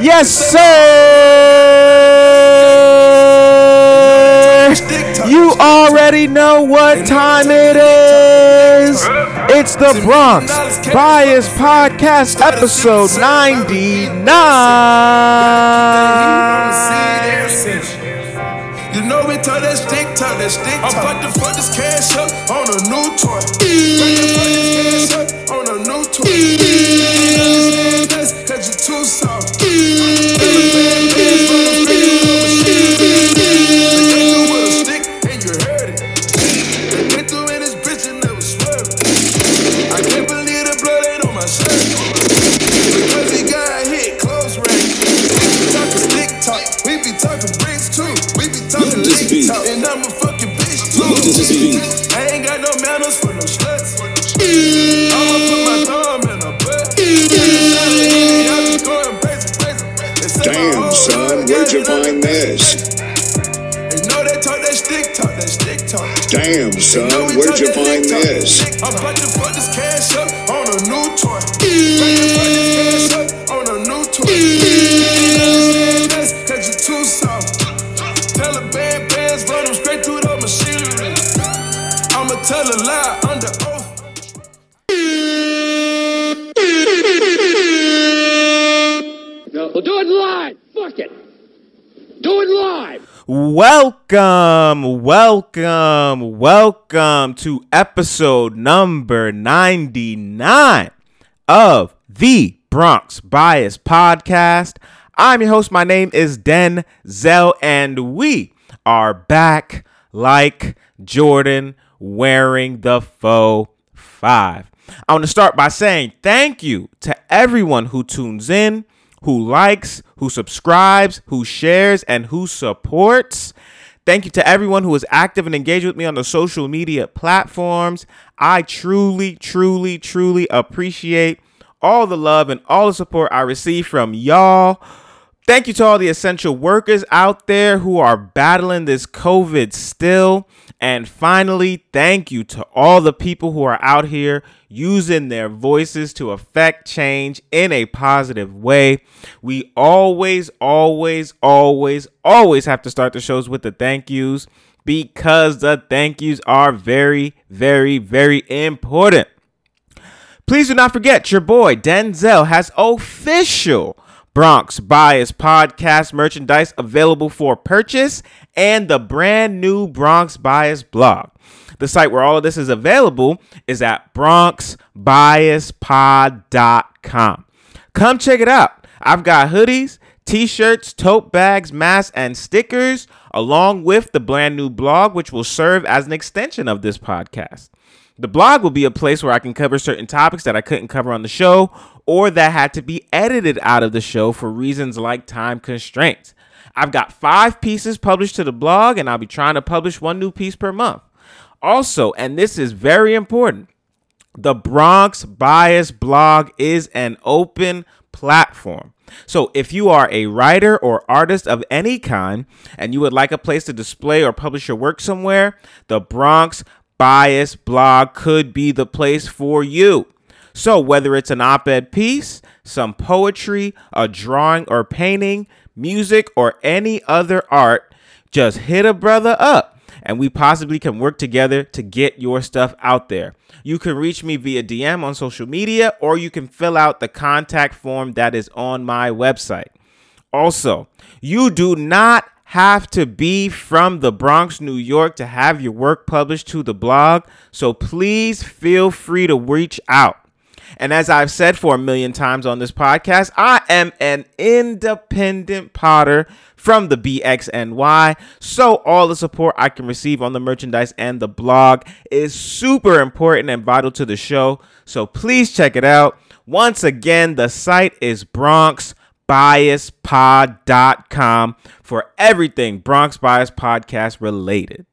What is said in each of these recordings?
Yes, sir. You already know what time it is. It's the Bronx Bias Podcast, episode 99. You know we talk that stick talk, that stick talk. I'm about to fuck this cash up on a new toy. Fuck this cash up Damn, son, where'd you find this? I'm about to fuck this cash up on a new toy. Welcome, welcome, welcome to episode number 99 of the Bronx Bias Podcast. I'm your host. My name is Denzel, and we are back like Jordan wearing the faux five. I want to start by saying thank you to everyone who tunes in, who likes, who subscribes, who shares, and who supports. Thank you to everyone who is active and engaged with me on the social media platforms. I truly, truly, truly appreciate all the love and all the support I receive from y'all. Thank you to all the essential workers out there who are battling this COVID still. And finally, thank you to all the people who are out here using their voices to affect change in a positive way. We always, always, always, always have to start the shows with the thank yous because the thank yous are very, very, very important. Please do not forget your boy Denzel has official Bronx Bias podcast merchandise available for purchase and the brand new Bronx Bias blog. The site where all of this is available is at bronxbiaspod.com. Come check it out. I've got hoodies, t-shirts, tote bags, masks, and stickers, along with the brand new blog, which will serve as an extension of this podcast. The blog will be a place where I can cover certain topics that I couldn't cover on the show or that had to be edited out of the show for reasons like time constraints. I've got five pieces published to the blog, and I'll be trying to publish one new piece per month. Also, and this is very important, the Bronx Bias blog is an open platform. So if you are a writer or artist of any kind and you would like a place to display or publish your work somewhere, the Bronx Bias blog could be the place for you. So whether it's an op-ed piece, some poetry, a drawing or painting, music or any other art, just hit a brother up and we possibly can work together to get your stuff out there. You can reach me via DM on social media or you can fill out the contact form that is on my website. Also, you do not have to be from the Bronx, New York to have your work published to the blog, so please feel free to reach out. And as I've said for a million times on this podcast, I am an independent potter from the BXNY. So all the support I can receive on the merchandise and the blog is super important and vital to the show. So please check it out. Once again, the site is bronxbiaspod.com for everything Bronx Bias Podcast related.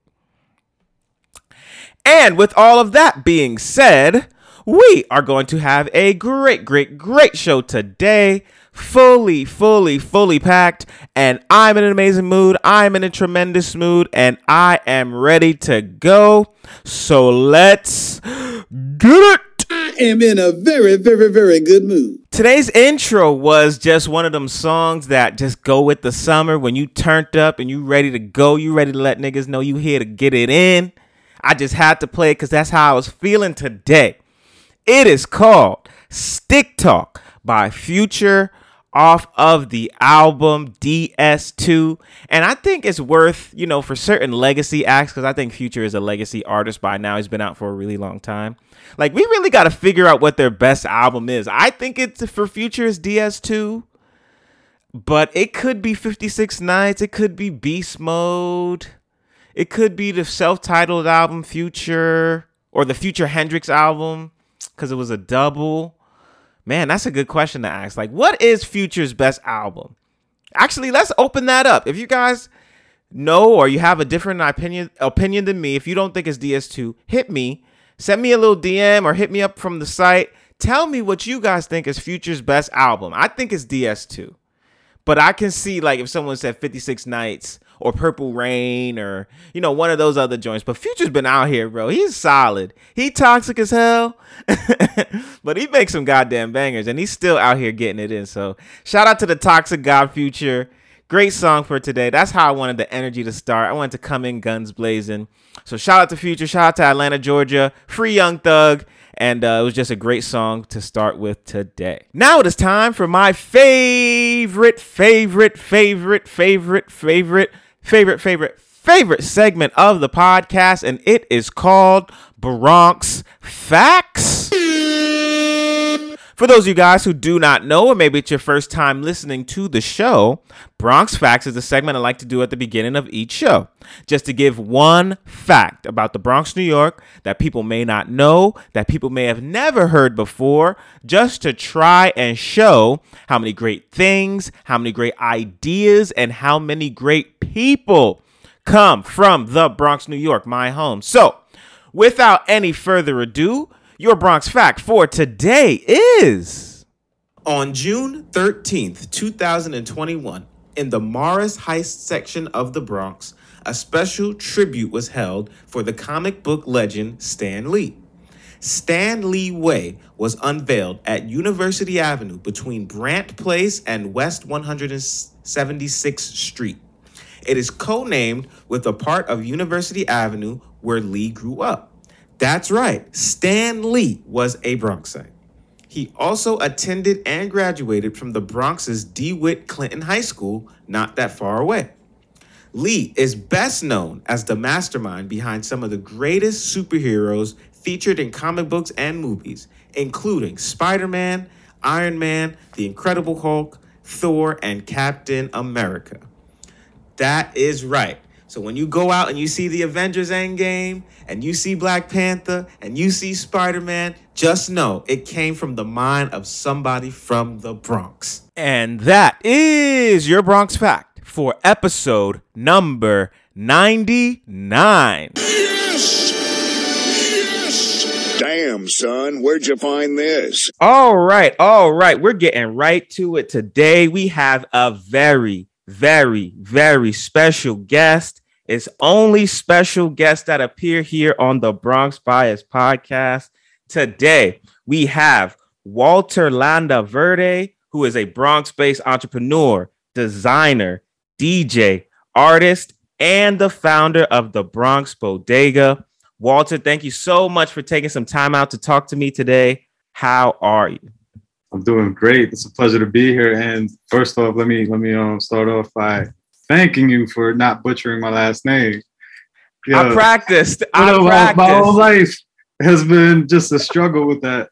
And with all of that being said, We are going to have a great, great, great show today. Fully, fully, fully packed. And I'm in an amazing mood. I'm in a tremendous mood. And I am ready to go. So let's get it. I am in a very, very, very good mood. Today's intro was just one of them songs that just go with the summer when you turned up and you ready to go. You ready to let niggas know you here to get it in. I just had to play it because that's how I was feeling today. It is called Stick Talk by Future off of the album DS2. And I think it's worth, you know, for certain legacy acts, because I think Future is a legacy artist by now. He's been out for a really long time. Like, we really got to figure out what their best album is. I think it's for Future is DS2, but it could be 56 Nights. It could be Beast Mode. It could be the self titled album Future or the Future Hendrix album because it was a double. Man, that's a good question to ask. Like, what is Future's best album? Actually, let's open that up. If you guys know or you have a different opinion opinion than me, if you don't think it's DS2, hit me. Send me a little DM or hit me up from the site. Tell me what you guys think is Future's best album. I think it's DS2. But I can see like if someone said 56 Nights or Purple Reign or you know one of those other joints. But Future's been out here, bro. He's solid. He toxic as hell, but he makes some goddamn bangers, and he's still out here getting it in. So shout out to the Toxic God Future. Great song for today. That's how I wanted the energy to start. I wanted to come in guns blazing. So shout out to Future. Shout out to Atlanta, Georgia. Free Young Thug. And uh, it was just a great song to start with today. Now it is time for my favorite, favorite, favorite, favorite, favorite favorite, favorite, favorite segment of the podcast, and it is called Bronx Facts. For those of you guys who do not know, or maybe it's your first time listening to the show, Bronx Facts is a segment I like to do at the beginning of each show. Just to give one fact about the Bronx, New York, that people may not know, that people may have never heard before, just to try and show how many great things, how many great ideas, and how many great people come from the Bronx, New York, my home. So, without any further ado, your Bronx fact for today is on June 13th, 2021, in the Morris Heights section of the Bronx, a special tribute was held for the comic book legend Stan Lee. Stan Lee Way was unveiled at University Avenue between Brant Place and West 176th Street. It is co-named with a part of University Avenue where Lee grew up. That's right, Stan Lee was a Bronxite. He also attended and graduated from the Bronx's DeWitt Clinton High School, not that far away. Lee is best known as the mastermind behind some of the greatest superheroes featured in comic books and movies, including Spider Man, Iron Man, The Incredible Hulk, Thor, and Captain America. That is right. So when you go out and you see the Avengers Endgame and you see Black Panther and you see Spider Man, just know it came from the mind of somebody from the Bronx. And that is your Bronx fact for episode number 99. Damn, son, where'd you find this? All right, all right. We're getting right to it today. We have a very, very, very special guest. It's only special guests that appear here on the Bronx Bias podcast. Today, we have Walter Landaverde, who is a Bronx based entrepreneur, designer, DJ, artist, and the founder of the Bronx Bodega. Walter, thank you so much for taking some time out to talk to me today. How are you? I'm doing great. It's a pleasure to be here. And first off, let me let me um start off by thanking you for not butchering my last name. I practiced. You I know, my, my whole life has been just a struggle with that.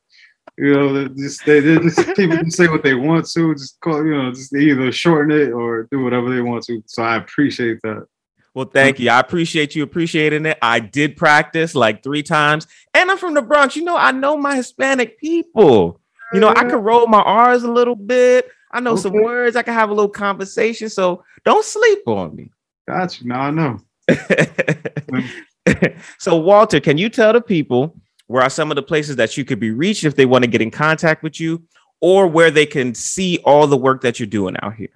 You know, just they, just people can say what they want to, just call you know, just either shorten it or do whatever they want to. So I appreciate that. Well, thank you. I appreciate you appreciating it. I did practice like three times, and I'm from the Bronx. You know, I know my Hispanic people. You know, I can roll my R's a little bit. I know some words. I can have a little conversation. So don't sleep on me. Got you. Now I know. so, Walter, can you tell the people where are some of the places that you could be reached if they want to get in contact with you, or where they can see all the work that you're doing out here?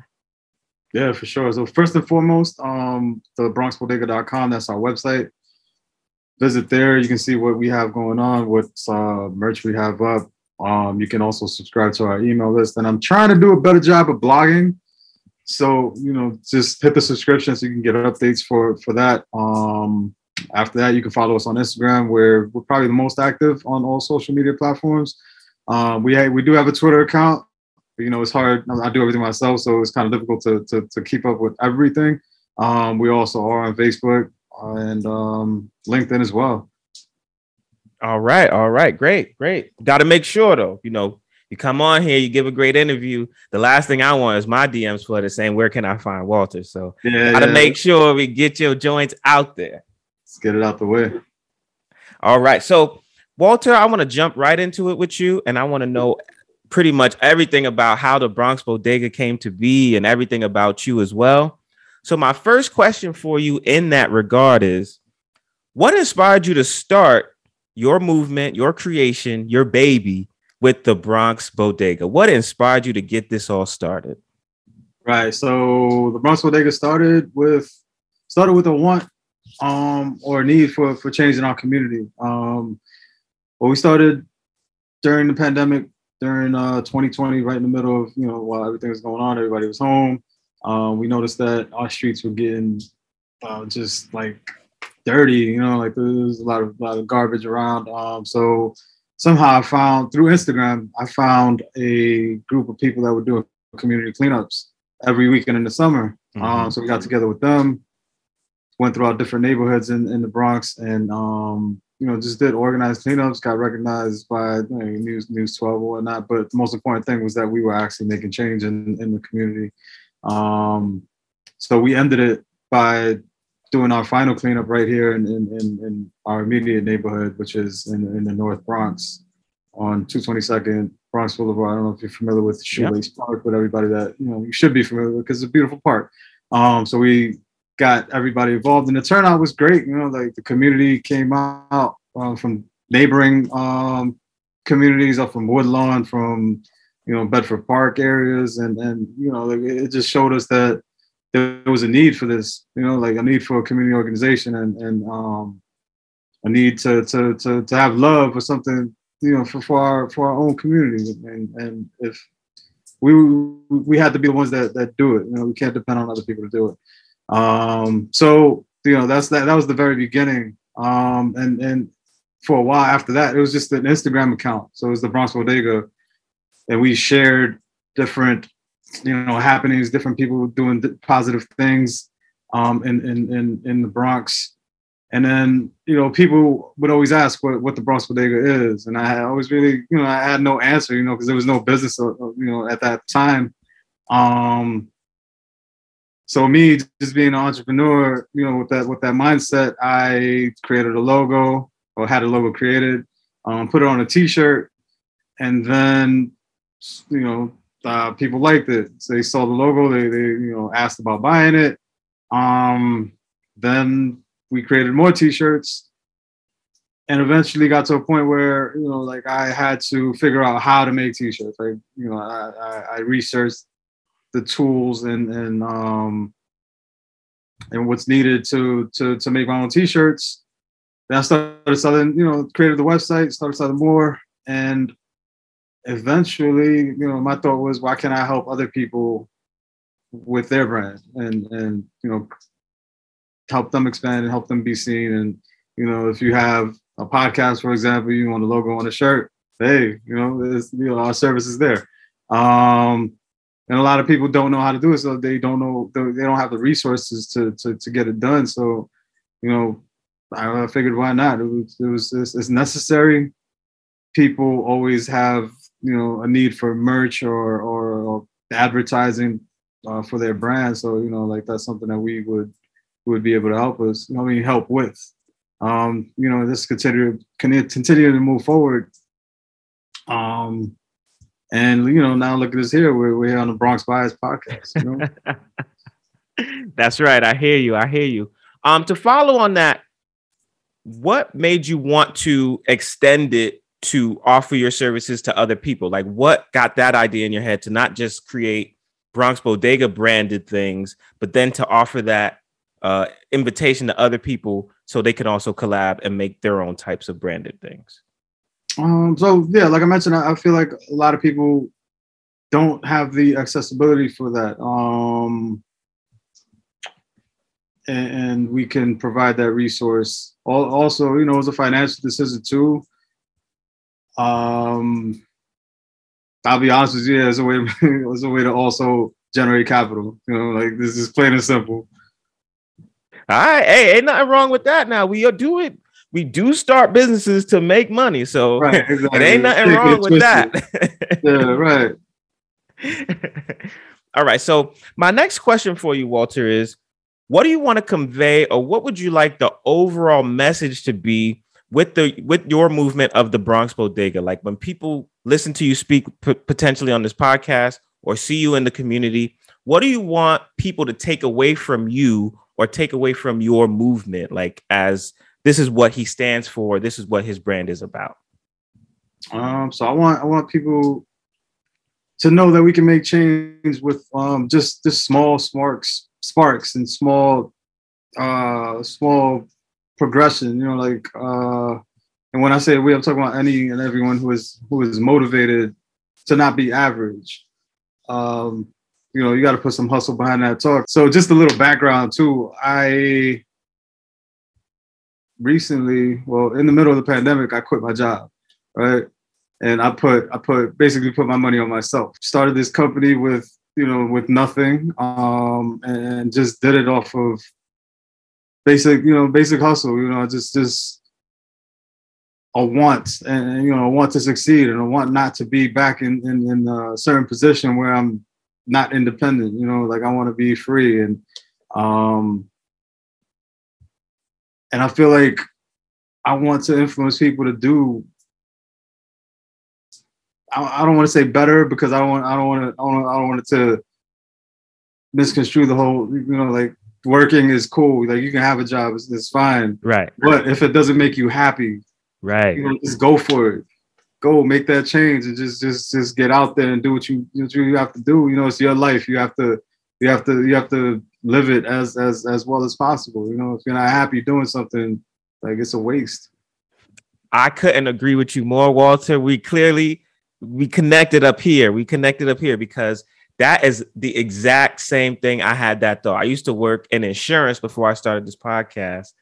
Yeah, for sure. So first and foremost, um, the BronxBodega.com, that's our website. Visit there. You can see what we have going on, what uh, merch we have up. Um, you can also subscribe to our email list. And I'm trying to do a better job of blogging. So, you know, just hit the subscription so you can get updates for for that. Um, after that, you can follow us on Instagram, where we're probably the most active on all social media platforms. Um, we ha- we do have a Twitter account. You know, it's hard. I do everything myself, so it's kind of difficult to to, to keep up with everything. Um, we also are on Facebook and um, LinkedIn as well. All right, all right, great, great. Got to make sure though, you know, you come on here, you give a great interview. The last thing I want is my DMs flooded saying, "Where can I find Walter?" So, Yeah, got to yeah. make sure we get your joints out there. Let's get it out the way. All right. So, Walter, I want to jump right into it with you, and I want to know pretty much everything about how the Bronx Bodega came to be and everything about you as well. So, my first question for you in that regard is what inspired you to start your movement, your creation, your baby with the Bronx Bodega? What inspired you to get this all started? Right. So the Bronx Bodega started with started with a want um or a need for for change in our community. Um well we started during the pandemic during uh 2020 right in the middle of you know while everything was going on everybody was home um we noticed that our streets were getting uh, just like dirty you know like there was a lot of lot of garbage around um so somehow I found through Instagram I found a group of people that were doing community cleanups every weekend in the summer. Um, so we got together with them, went throughout different neighborhoods in, in the Bronx, and um, you know just did organized cleanups. Got recognized by you know, News News 12 or whatnot. But the most important thing was that we were actually making change in, in the community. Um, so we ended it by doing our final cleanup right here in, in, in, in our immediate neighborhood, which is in, in the North Bronx on 222nd Bronx Boulevard. I don't know if you're familiar with Shoelace Park, but everybody that you know you should be familiar with because it's a beautiful park. Um, so we got everybody involved, and the turnout was great. You know, like the community came out um, from neighboring um, communities up from Woodlawn, from you know Bedford Park areas, and and you know like, it just showed us that there was a need for this. You know, like a need for a community organization and and um, a need to to to to have love for something you know for, for our for our own community. And and if we we had to be the ones that that do it you know we can't depend on other people to do it. Um so you know that's that that was the very beginning. Um and and for a while after that it was just an instagram account. So it was the bronx bodega and we shared different you know happenings different people doing positive things um in in in, in the bronx and then, you know, people would always ask what, what the Bronx Bodega is. And I always really, you know, I had no answer, you know, because there was no business, uh, uh, you know, at that time. Um, so me just being an entrepreneur, you know, with that with that mindset, I created a logo or had a logo created, um, put it on a T-shirt, and then, you know, uh, people liked it. So they saw the logo, they they you know asked about buying it. Um, then we created more t-shirts and eventually got to a point where you know like i had to figure out how to make t-shirts like you know i i, I researched the tools and and um and what's needed to to to make my own t-shirts then i started selling you know created the website started selling more and eventually you know my thought was why can't i help other people with their brand and and you know help them expand and help them be seen. And you know, if you have a podcast, for example, you want a logo on a shirt, hey, you know, you know, our service is there. Um, and a lot of people don't know how to do it, so they don't know they don't have the resources to to, to get it done. So, you know, I figured why not? It was it was it's necessary. People always have you know a need for merch or or, or advertising uh, for their brand. So you know, like that's something that we would would be able to help us. You I mean, help with. Um, you know, this continue continue to move forward. Um, and you know, now look at us here. We're we're on the Bronx Bias podcast. You know? That's right. I hear you. I hear you. Um, to follow on that, what made you want to extend it to offer your services to other people? Like, what got that idea in your head to not just create Bronx Bodega branded things, but then to offer that uh, invitation to other people so they can also collab and make their own types of branded things? Um, so yeah, like I mentioned, I, I feel like a lot of people don't have the accessibility for that. Um, and, we can provide that resource. Al- Also, you know, it's a financial decision too. Um, I'll be honest with you, It's a way, as a way to also generate capital. You know, like this is plain and simple. All right, hey, ain't nothing wrong with that. Now we do it. We do start businesses to make money, so Right, it exactly. ain't nothing wrong with that. Yeah, right. All right. So my next question for you, Walter, is what do you want to convey, or what would you like the overall message to be with the with your movement of the Bronx Bodega? Like when people listen to you speak p- potentially on this podcast or see you in the community, what do you want people to take away from you or take away from your movement? Like as this is what he stands for, this is what his brand is about. Um, so I want I want people to know that we can make change with um, just just small sparks sparks and small uh, small progression. You know, like uh, and when I say we, I'm talking about any and everyone who is who is motivated to not be average. Um, you know, you got to put some hustle behind that talk. So just a little background too. I recently, well, in the middle of the pandemic, I quit my job, right? And I put I put basically put my money on myself. Started this company with you know with nothing, um, and just did it off of basic you know basic hustle. You know, just just a want and you know a want to succeed and a want not to be back in in, in a certain position where I'm not independent. You know, like I want to be free and um and I feel like I want to influence people to do. I, I don't want to say better because I don't want I don't want to I don't, I don't want it to misconstrue the whole you know like working is cool like you can have a job it's, it's fine Right. but if it doesn't make you happy Right. you know just go for it go make that change and just just just get out there and do what you what you have to do you know it's your life you have to you have to you have to live it as as as well as possible you know if you're not happy doing something like it's a waste I couldn't agree with you more, Walter. We clearly we connected up here. We connected up here because that is the exact same thing I had that thought. I used to work in insurance before I started this podcast.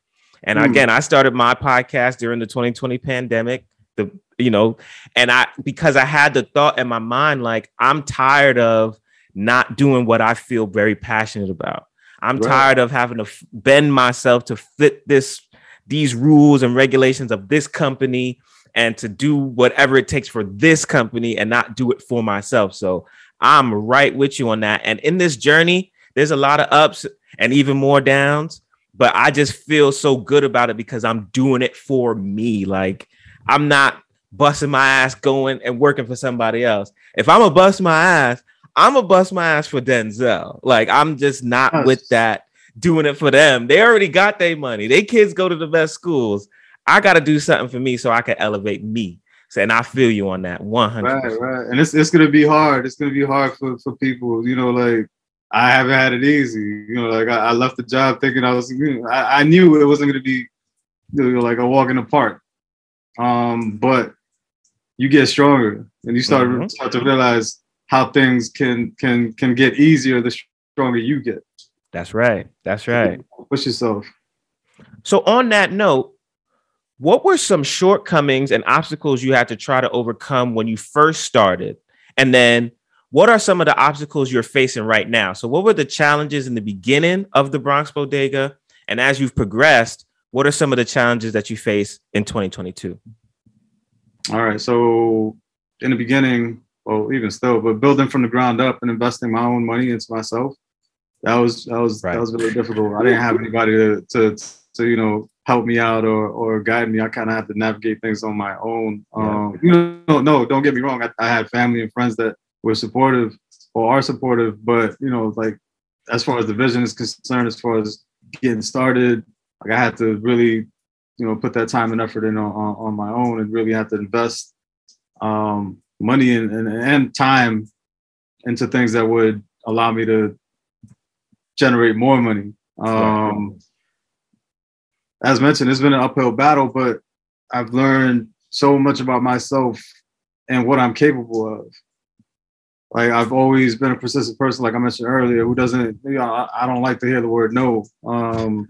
And Hmm. again, I started my podcast during the 2020 pandemic. The you know, and I because I had the thought in my mind like I'm tired of not doing what I feel very passionate about. I'm Right. tired of having to f- bend myself to fit this these rules and regulations of this company and to do whatever it takes for this company and not do it for myself. So I'm right with you on that. And in this journey, there's a lot of ups and even more downs, but I just feel so good about it because I'm doing it for me. Like I'm not busting my ass going and working for somebody else. If I'm gonna bust my ass, I'm gonna bust my ass for Denzel. Like I'm just not Yes. with that doing it for them. They already got their money. They kids go to the best schools. I got to do something for me so I can elevate me. So, and I feel you on that 100. right right and it's it's gonna be hard it's gonna be hard for for people you know like I haven't had it easy you know like I, I left the job thinking I was you know, I, I knew it wasn't gonna be you know, like a walk in the park um but you get stronger and you start Mhm. start to realize how things can can can get easier the stronger you get That's right. That's right. push yourself So, on that note, what were some shortcomings and obstacles you had to try to overcome when you first started? And then, what are some of the obstacles you're facing right now? So, what were the challenges in the beginning of the Bronx Bodega? And as you've progressed, what are some of the challenges that you face in 2022? All right. So in the beginning, well, even still, but building from the ground up and investing my own money into myself, that was that was Right. that was really difficult. I didn't have anybody to to, to you know help me out or or guide me. I kind of had to navigate things on my own. Um, you know, no, don't get me wrong. I, I had family and friends that were supportive or are supportive, but you know, like as far as the vision is concerned, as far as getting started, like I had to really you know put that time and effort in on, on, on my own and really have to invest um, money and, and, and time into things that would allow me to generate more money. Um, as mentioned, it's been an uphill battle, but I've learned so much about myself and what I'm capable of. Like I've always been a persistent person, like I mentioned earlier, who doesn't, you know, I, don't like to hear the word no. Um,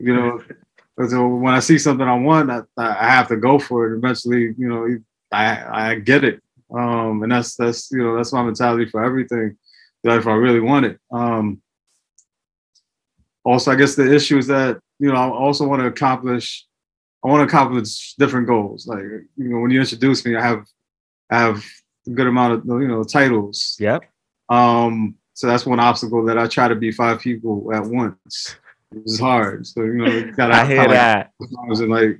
you know, so when I see something I want, I, I have to go for it. Eventually, you know, I I get it, um, and that's that's you know that's my mentality for everything. That if I really want it. Um, also, I guess the issue is that you know I also want to accomplish. I want to accomplish different goals. Like you know, when you introduce me, I have I have a good amount of you know titles. Yep. Um, so that's one obstacle that I try to be five people at once. It's hard. So you know, you gotta I hear kinda, that. and like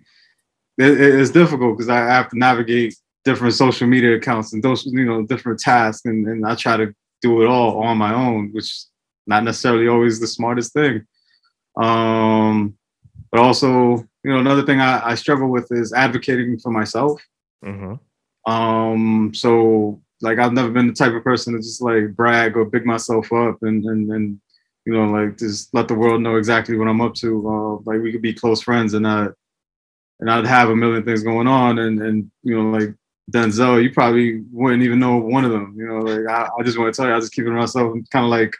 it- it's difficult because I have to navigate different social media accounts and those you know different tasks, and, and I try to do it all on my own, which not necessarily always the smartest thing. Um, but also, you know, another thing I, I struggle with is advocating for myself. hmm Um, so like I've never been the type of person to just like brag or big myself up and and and you know like just let the world know exactly what I'm up to. Uh, like we could be close friends and I and I'd have a million things going on and and you know like Denzel, you probably wouldn't even know one of them. You know, like I, I just want to tell you, I just keep it to myself. kind of like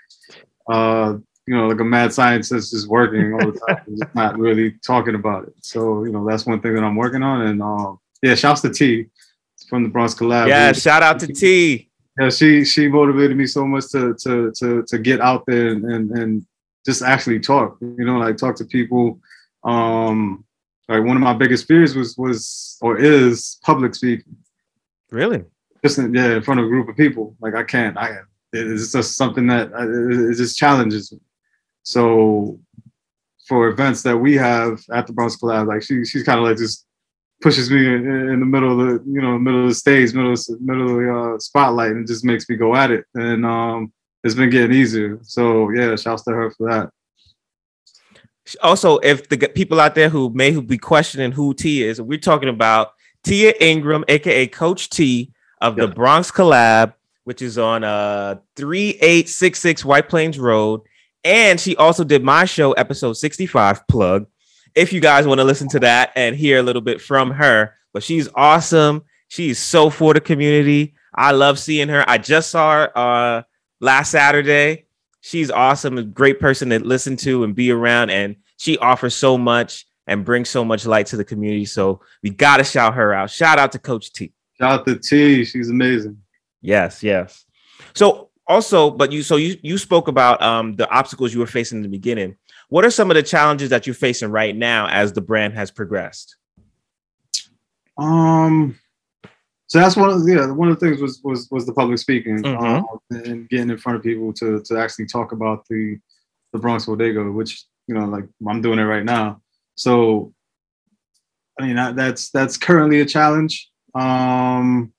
uh you know like a mad scientist just working all the time, just not really talking about it. So you know that's one thing that I'm working on and um yeah, shouts to T from the Bronx Collab. Yeah, shout out to T. yeah, she she motivated me so much to to to to get out there and and, and just actually talk. You know, like talk to people. Um, like one of my biggest fears was was or is public speaking. Really? Just in, yeah, in front of a group of people. Like I can't. I it's just something that I, it, it just challenges me. So for events that we have at the Bronx Collab, like she she's kind of like just pushes me in, in the middle of the you know middle of the stage, middle of, middle of the uh, spotlight, and just makes me go at it. And um, it's been getting easier. So yeah, shouts to her for that. Also, if the people out there who may be questioning who T is, we're talking about Tia Ingram, aka Coach T of the Yeah. Bronx Collab, which is on uh 3866 White Plains Road. And she also did my show, episode 65 plug. If you guys want to listen to that and hear a little bit from her, but she's awesome. She's so for the community. I love seeing her. I just saw her uh last Saturday. She's awesome, a great person to listen to and be around, and she offers so much and brings so much light to the community. So we gotta shout her out. Shout out to Coach T. Shout out to T. She's amazing. Yes, yes. So also, but you so you you spoke about um the obstacles you were facing in the beginning. What are some of the challenges that you're facing right now as the brand has progressed? Um, so that's one of the, yeah one of the things was was was the public speaking Mhm. um, and getting in front of people to to actually talk about the the Bronx Bodega, which you know like I'm doing it right now. So I mean that, that's that's currently a challenge. Um,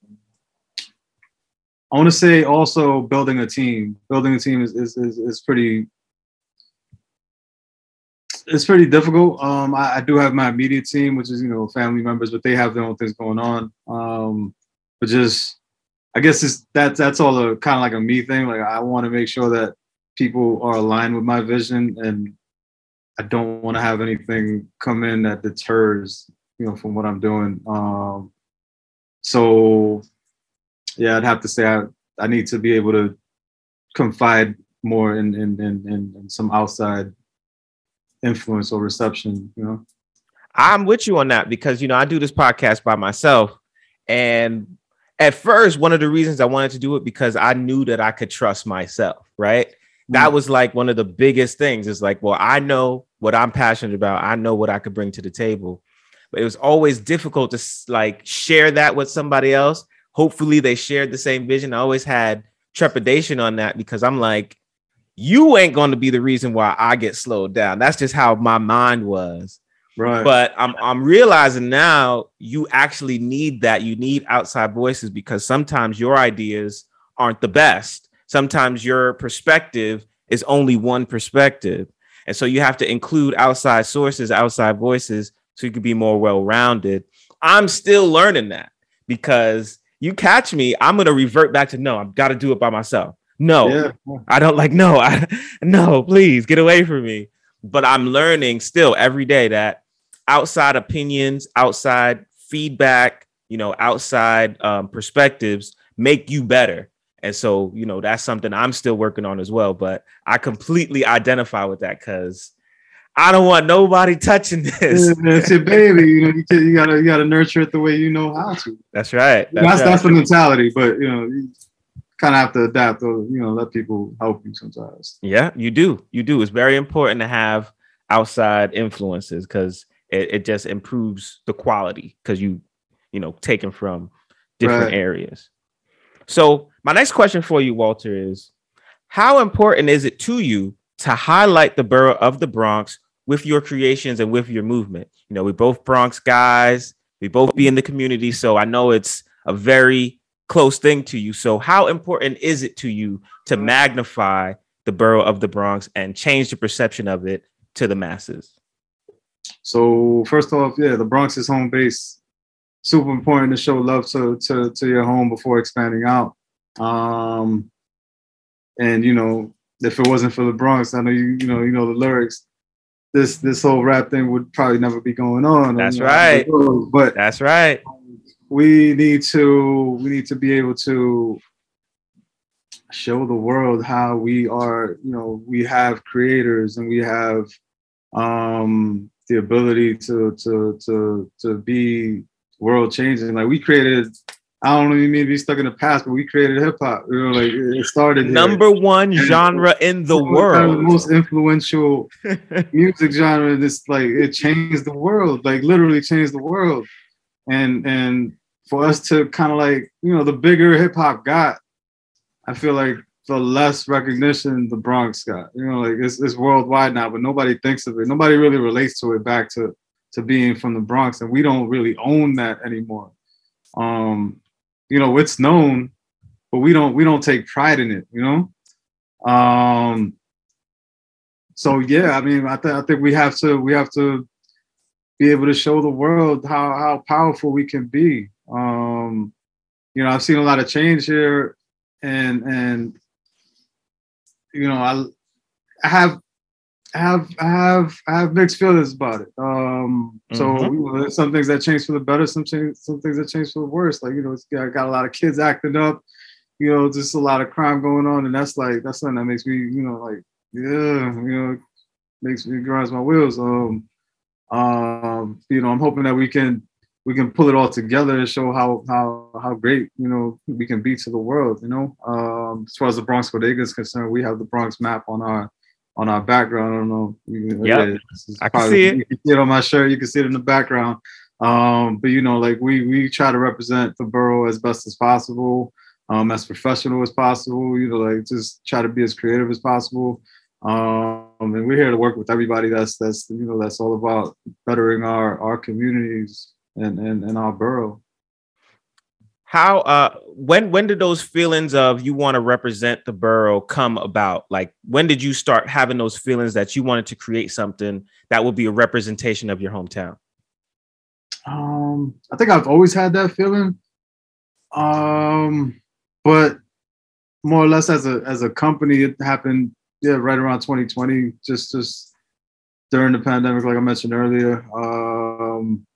I want to say also building a team. Building a team is is is, is pretty. It's pretty difficult. Um, I, I do have my immediate team, which is you know family members, but they have their own things going on. Um, but just, I guess it's that's that's all a kind of like a me thing. Like I want to make sure that people are aligned with my vision, and I don't want to have anything come in that deters you know from what I'm doing. Um, so yeah, I'd have to say I, I need to be able to confide more in in, in, in, in some outside influence or reception, you know. I'm with you on that because you know I do this podcast by myself, and at first one of the reasons I wanted to do it because I knew that I could trust myself. Right, that mm. was like one of the biggest things. Is like, well, I know what I'm passionate about. I know what I could bring to the table, but it was always difficult to like share that with somebody else. Hopefully, they shared the same vision. I always had trepidation on that because I'm like, you ain't going to be the reason why I get slowed down. That's just how my mind was Right. but I'm I'm realizing now you actually need that. You need outside voices because sometimes your ideas aren't the best. Sometimes your perspective is only one perspective. And so you have to include outside sources, outside voices so you could be more well-rounded. I'm still learning that because you catch me, I'm gonna revert back to no, I've got to do it by myself. No, Yeah. I don't like no, I no, please get away from me. But I'm learning still every day that outside opinions, outside feedback, you know, outside um, perspectives make you better. And so, you know, that's something I'm still working on as well. But I completely identify with that because I don't want nobody touching this. It's your baby. You know, you, can, you gotta you gotta nurture it the way you know how to. That's right. That's That's, that's, the mentality, but you know, you kind of have to adapt or you know let people help you sometimes. Yeah, you do. You do. It's very important to have outside influences because it, it just improves the quality because you, you know, taken from different Right. areas. So my next question for you, Walter, is how important is it to you to highlight the borough of the Bronx with your creations and with your movement? You know, we both Bronx guys, we both be in the community. So I know it's a very close thing to you. So how important is it to you to magnify the borough of the Bronx and change the perception of it to the masses? So first off, yeah, the Bronx is home base. Super important to show love to to to your home before expanding out. Um, and you know, if it wasn't for the Bronx, I know you you know you know the lyrics. This this whole rap thing would probably never be going on. That's You know, right. But That's right. we need to we need to be able to show the world how we are you know we have creators and we have um the ability to to to to be world changing like we created i don't even mean to be stuck in the past but we created hip-hop. You know like it started here. Number one genre in the One of the world. most influential music genre this like it changed the world like literally changed the world. And and for us to kind of like you know the bigger hip hop got i feel like the less recognition the bronx got. You know like it's, it's worldwide now but nobody thinks of it. Nobody really relates to it back to to being from the bronx and we don't really own that anymore. Um you know it's known but we don't we don't take pride in it you know? Um so yeah i mean i, th- I think we have to we have to be able to show the world how how powerful we can be. Um you know i've seen a lot of change here and and you know i i have I have I have I have mixed feelings about it. Um, so Mhm. you know, there's some things that change for the better, some change, some things that change for the worse. Like you know, it's got, got a lot of kids acting up, you know, just a lot of crime going on, and that's like that's something that makes me, you know, like yeah, you know, makes me grinds my wheels. Um, um, you know, I'm hoping that we can we can pull it all together and show how how how great you know we can be to the world. You know, um, as far as the Bronx Bodega is concerned, we have the Bronx map on our on our background. I don't know. You can, Yep. yeah, I can see it. You can see it on my shirt. You can see it in the background. Um, but you know, like we we try to represent the borough as best as possible, um, as professional as possible. You know, like just try to be as creative as possible. Um, and we're here to work with everybody that's that's you know that's all about bettering our our communities and and, and our borough. How uh when when did those feelings of you want to represent the borough come about? Like when did you start having those feelings that you wanted to create something that would be a representation of your hometown? Um, I think I've always had that feeling. Um, but more or less as a as a company, it happened yeah right around 2020, just just during the pandemic, like I mentioned earlier. Um,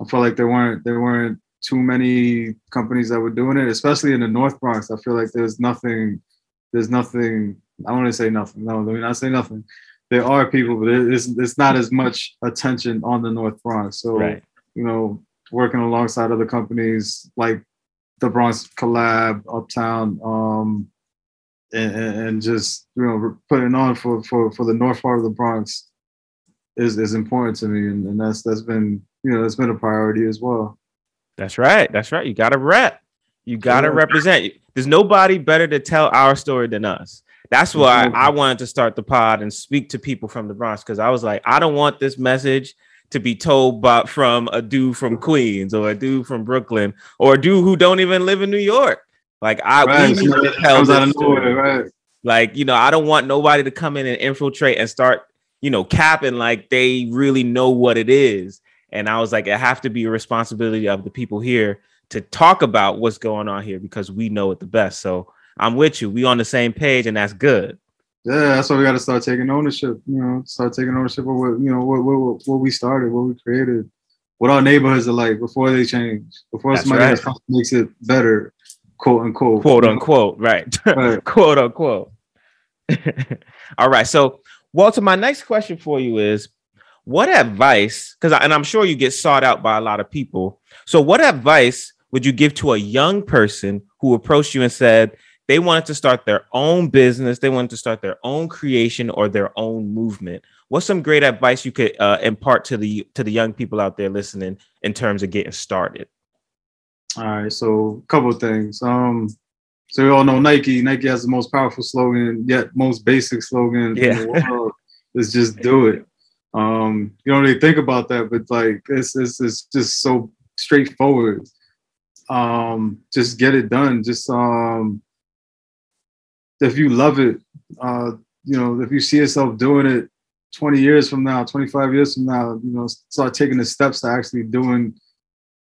I felt like there weren't there weren't too many companies that were doing it, especially in the North Bronx. I feel like there's nothing, there's nothing. I want to say nothing. No, let me not say nothing. There are people, but it's it's not as much attention on the North Bronx. So Right. you know, working alongside other companies like the Bronx Collab, Uptown, um, and, and and just you know putting on for for for the north part of the Bronx is is important to me, and, and that's that's been you know that's been a priority as well. That's right. That's right. You got to rep. You got to represent. There's nobody better to tell our story than us. That's why I wanted to start the pod and speak to people from the Bronx because I was like, I don't want this message to be told by from a dude from Queens or a dude from Brooklyn or a dude who don't even live in New York. Like I we need to tell this of story. nowhere, right? Like, you know, I don't want nobody to come in and infiltrate and start, you know, capping like they really know what it is. And I was like, it have to be a responsibility of the people here to talk about what's going on here because we know it the best. So I'm with you. We on the same page, and that's good. Yeah, that's why we got to start taking ownership. You know, start taking ownership of what you know what what, what we started, what we created, what our neighborhoods are like before they change, before That's somebody right. else makes it better, quote unquote. Quote unquote, right? Right. Quote unquote. All right. So, Walter, my next question for you is what advice, because and I'm sure you get sought out by a lot of people. So, what advice would you give to a young person who approached you and said they wanted to start their own business, they wanted to start their own creation or their own movement? What's some great advice you could uh, impart to the to the young people out there listening in terms of getting started? All right, so a couple of things. Um, so we all know Nike. Nike has the most powerful slogan, yet most basic slogan Yeah. in the world is just do it. Um, you don't really think about that, but like it's it's, it's just so straightforward. Um, just get it done. Just um, if you love it, uh, you know, if you see yourself doing it 20 years from now, 25 years from now, you know, start taking the steps to actually doing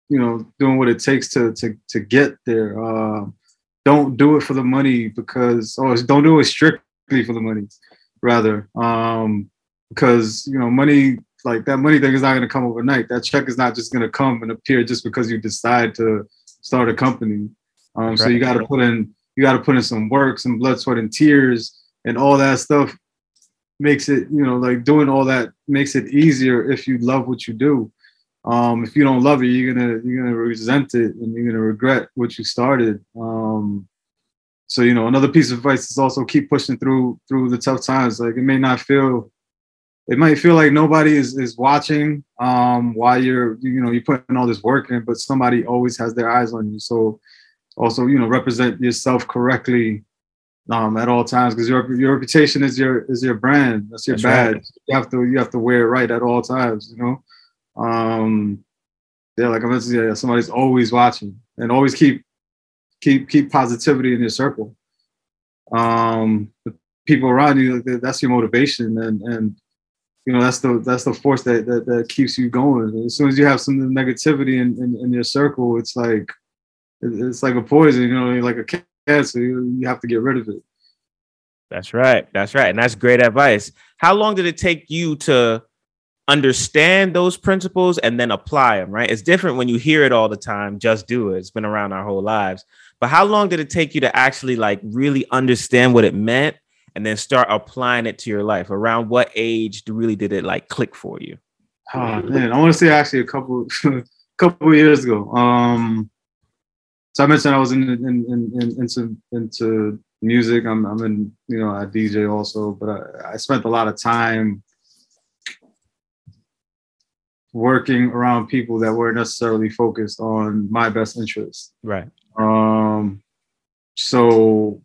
you know doing what it takes to to to get there uh, don't do it for the money because or don't do it strictly for the money rather um because you know money like that money thing is not going to come overnight that check is not just going to come and appear just because you decide to start a company um so you got to put in you got to put in some work some blood sweat and tears and all that stuff makes it you know like doing all that makes it easier if you love what you do um, if you don't love it, you're gonna you're gonna resent it and you're gonna regret what you started. Um, so you know, another piece of advice is also keep pushing through through the tough times. Like it may not feel, it might feel like nobody is is watching um, while you're you know you're putting all this work in, but somebody always has their eyes on you. So also you know represent yourself correctly um, at all times because your your reputation is your is your brand. That's your That's badge. right. You have to you have to wear it right at all times. You know um yeah like i mentioned yeah somebody's always watching and always keep keep keep positivity in your circle um the people around you that's your motivation and and you know that's the that's the force that that, that keeps you going as soon as you have some negativity in, in, in your circle it's like it's like a poison you know like a cancer you, you have to get rid of it That's right. That's right. And that's great advice. How long did it take you to understand those principles and then apply them? Right. It's different when you hear it all the time. Just do it. It's been around our whole lives. But how long did it take you to actually like really understand what it meant and then start applying it to your life? Around what age really did it like click for you? Oh man, I want to say actually a couple couple years ago. Um, so I mentioned I was in, in, in, in into into music. I'm I'm in you know I DJ also, but I, I spent a lot of time working around people that weren't necessarily focused on my best interest. Right. Um, so,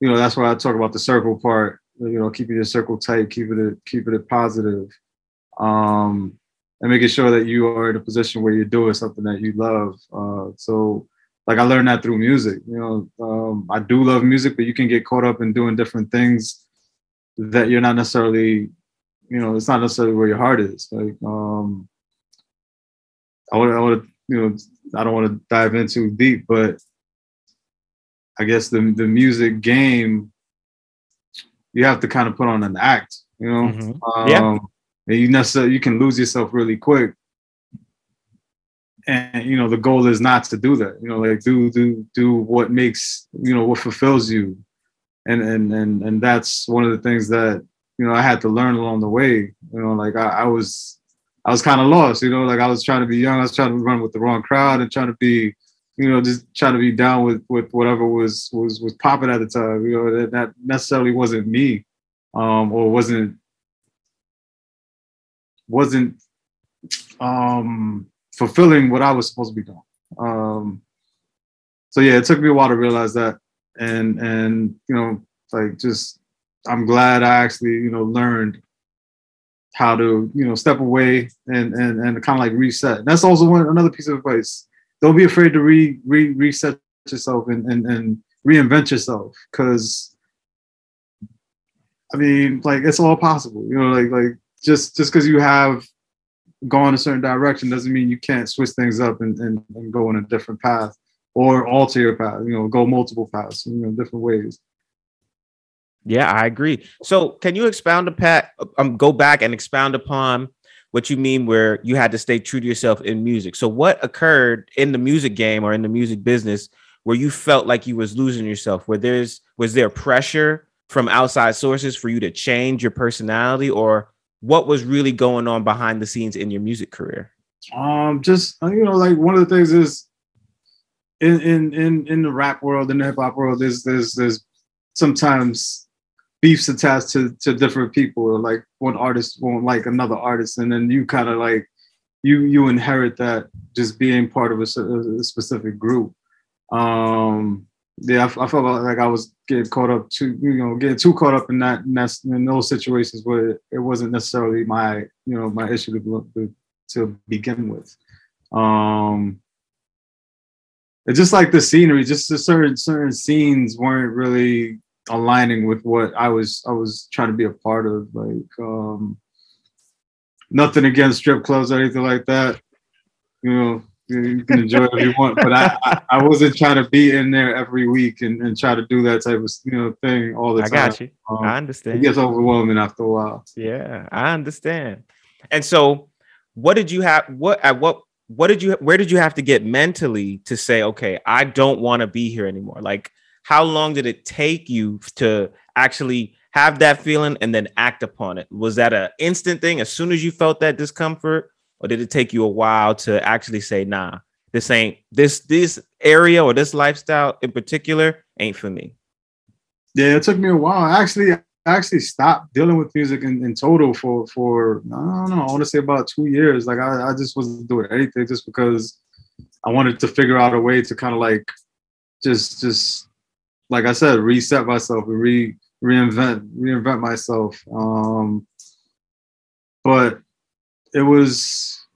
you know, that's why I talk about the circle part. You know, keeping your circle tight, keeping it keeping it positive, um, and making sure that you are in a position where you're doing something that you love. Uh, so, like I learned that through music. You know, um, I do love music, but you can get caught up in doing different things that you're not necessarily, you know, it's not necessarily where your heart is. Like, um, I want, I to, you know, I don't want to dive in too deep, but I guess the the music game, you have to kind of put on an act, you know. Mhm. Um, Yeah. And you necessarily you can lose yourself really quick. And you know the goal is not to do that. You know, like do do do what makes you know what fulfills you, and and and and that's one of the things that you know I had to learn along the way. You know, like I, I was I was kind of lost. You know, like I was trying to be young. I was trying to run with the wrong crowd and trying to be you know, just trying to be down with with whatever was was was popping at the time. You know, that, that necessarily wasn't me, um, or wasn't wasn't um, fulfilling what I was supposed to be doing. Um, so yeah, it took me a while to realize that, and and you know, like just I'm glad I actually you know learned how to you know step away and and and kind of like reset. And that's also one another piece of advice don't be afraid to re, re reset yourself and, and, and reinvent yourself because I mean like it's all possible you know like like just just because you have gone a certain direction doesn't mean you can't switch things up and, and, and go in a different path or alter your path, you know, go multiple paths, you know, different ways. Yeah, I agree. So, can you expound upon, um, go back and expound upon what you mean where you had to stay true to yourself in music? So, what occurred in the music game or in the music business where you felt like you was losing yourself? Where there's was there pressure from outside sources for you to change your personality, or what was really going on behind the scenes in your music career? Um, just uh, you know, like one of the things is in in in in the rap world, in the hip hop world, there's there's there's sometimes beefs attached to to different people. Or like one artist won't like another artist, and then you kind of like you you inherit that just being part of a, a specific group. Um, yeah, I, I, felt like I was getting caught up too, you know, getting too caught up in that in, in those situations where it wasn't necessarily my, you know, my issue to, to begin with. Um, it's just like the scenery, just the certain certain scenes weren't really aligning with what I was I was trying to be a part of. Like um, nothing against strip clubs or anything like that. You know, you can enjoy it if you want, but I, I, I, wasn't trying to be in there every week and, and try to do that type of you know thing all the I time. I got you. Um, I understand. It gets overwhelming after a while. Yeah, I understand. And so, what did you have? What at what? What did you? Where did you have to get mentally to say, okay, I don't want to be here anymore? Like, how long did it take you to actually have that feeling and then act upon it? Was that an instant thing as soon as you felt that discomfort? or did it take you a while to actually say, nah, this ain't this this area or this lifestyle in particular ain't for me? Yeah, it took me a while. Actually, I actually stopped dealing with music in, in total for for I don't know, I want to say about two years. Like I, I just wasn't doing anything just because I wanted to figure out a way to kind of like just just like I said, reset myself and re reinvent reinvent myself. Um but it was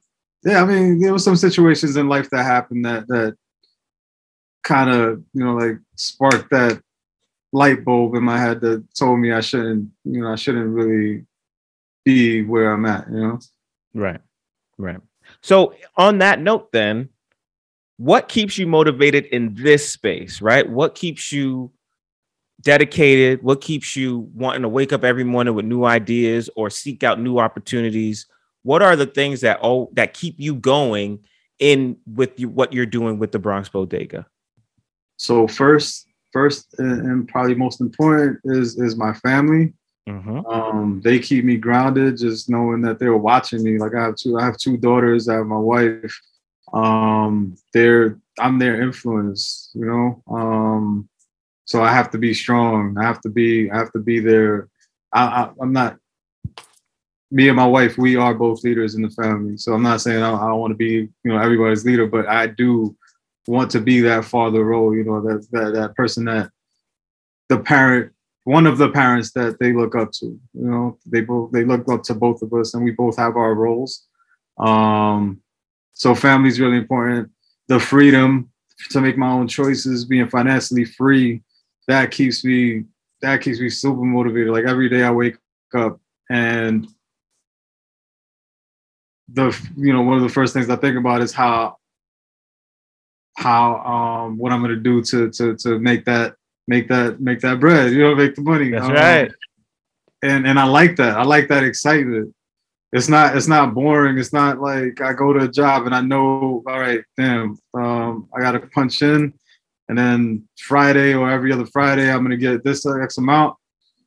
yeah i mean there was some situations in life that happened that that kind of you know like sparked that light bulb in my head that told me i shouldn't you know i shouldn't really be where i'm at you know right right so on that note then what keeps you motivated in this space right what keeps you dedicated what keeps you wanting to wake up every morning with new ideas or seek out new opportunities what are the things that oh that keep you going in with you, what you're doing with the Bronx Bodega? So first, first and probably most important is is my family. Mm-hmm. Um, they keep me grounded, just knowing that they're watching me. Like I have two, I have two daughters. I have my wife. Um, they're I'm their influence, you know. Um, so I have to be strong. I have to be. I have to be there. I, I, I'm not me and my wife, we are both leaders in the family. So I'm not saying I, I don't want to be, you know, everybody's leader, but I do want to be that father role. You know, that that that person that the parent, one of the parents that they look up to. You know, they both they look up to both of us, and we both have our roles. Um, so family is really important. The freedom to make my own choices, being financially free, that keeps me that keeps me super motivated. Like every day I wake up and the you know one of the first things I think about is how how um what I'm gonna do to to to make that make that make that bread, you know, make the money. That's um, right. And and I like that. I like that excitement. It's not it's not boring. It's not like I go to a job and I know, all right, damn, um, I gotta punch in and then Friday or every other Friday I'm gonna get this X amount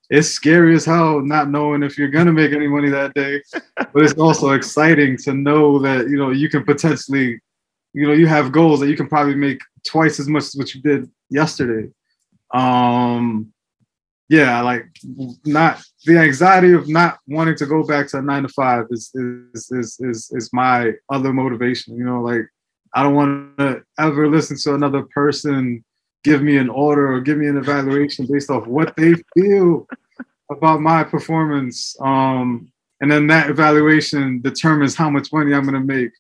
it's scary as hell not knowing if you're gonna make any money that day. but it's also exciting to know that you know you can potentially, you know, you have goals that you can probably make twice as much as what you did yesterday. Um yeah, like not the anxiety of not wanting to go back to a nine to five is is is is, is my other motivation. You know, like I don't want to ever listen to another person give me an order or give me an evaluation based off what they feel about my performance. Um, and then that evaluation determines how much money I'm going to make.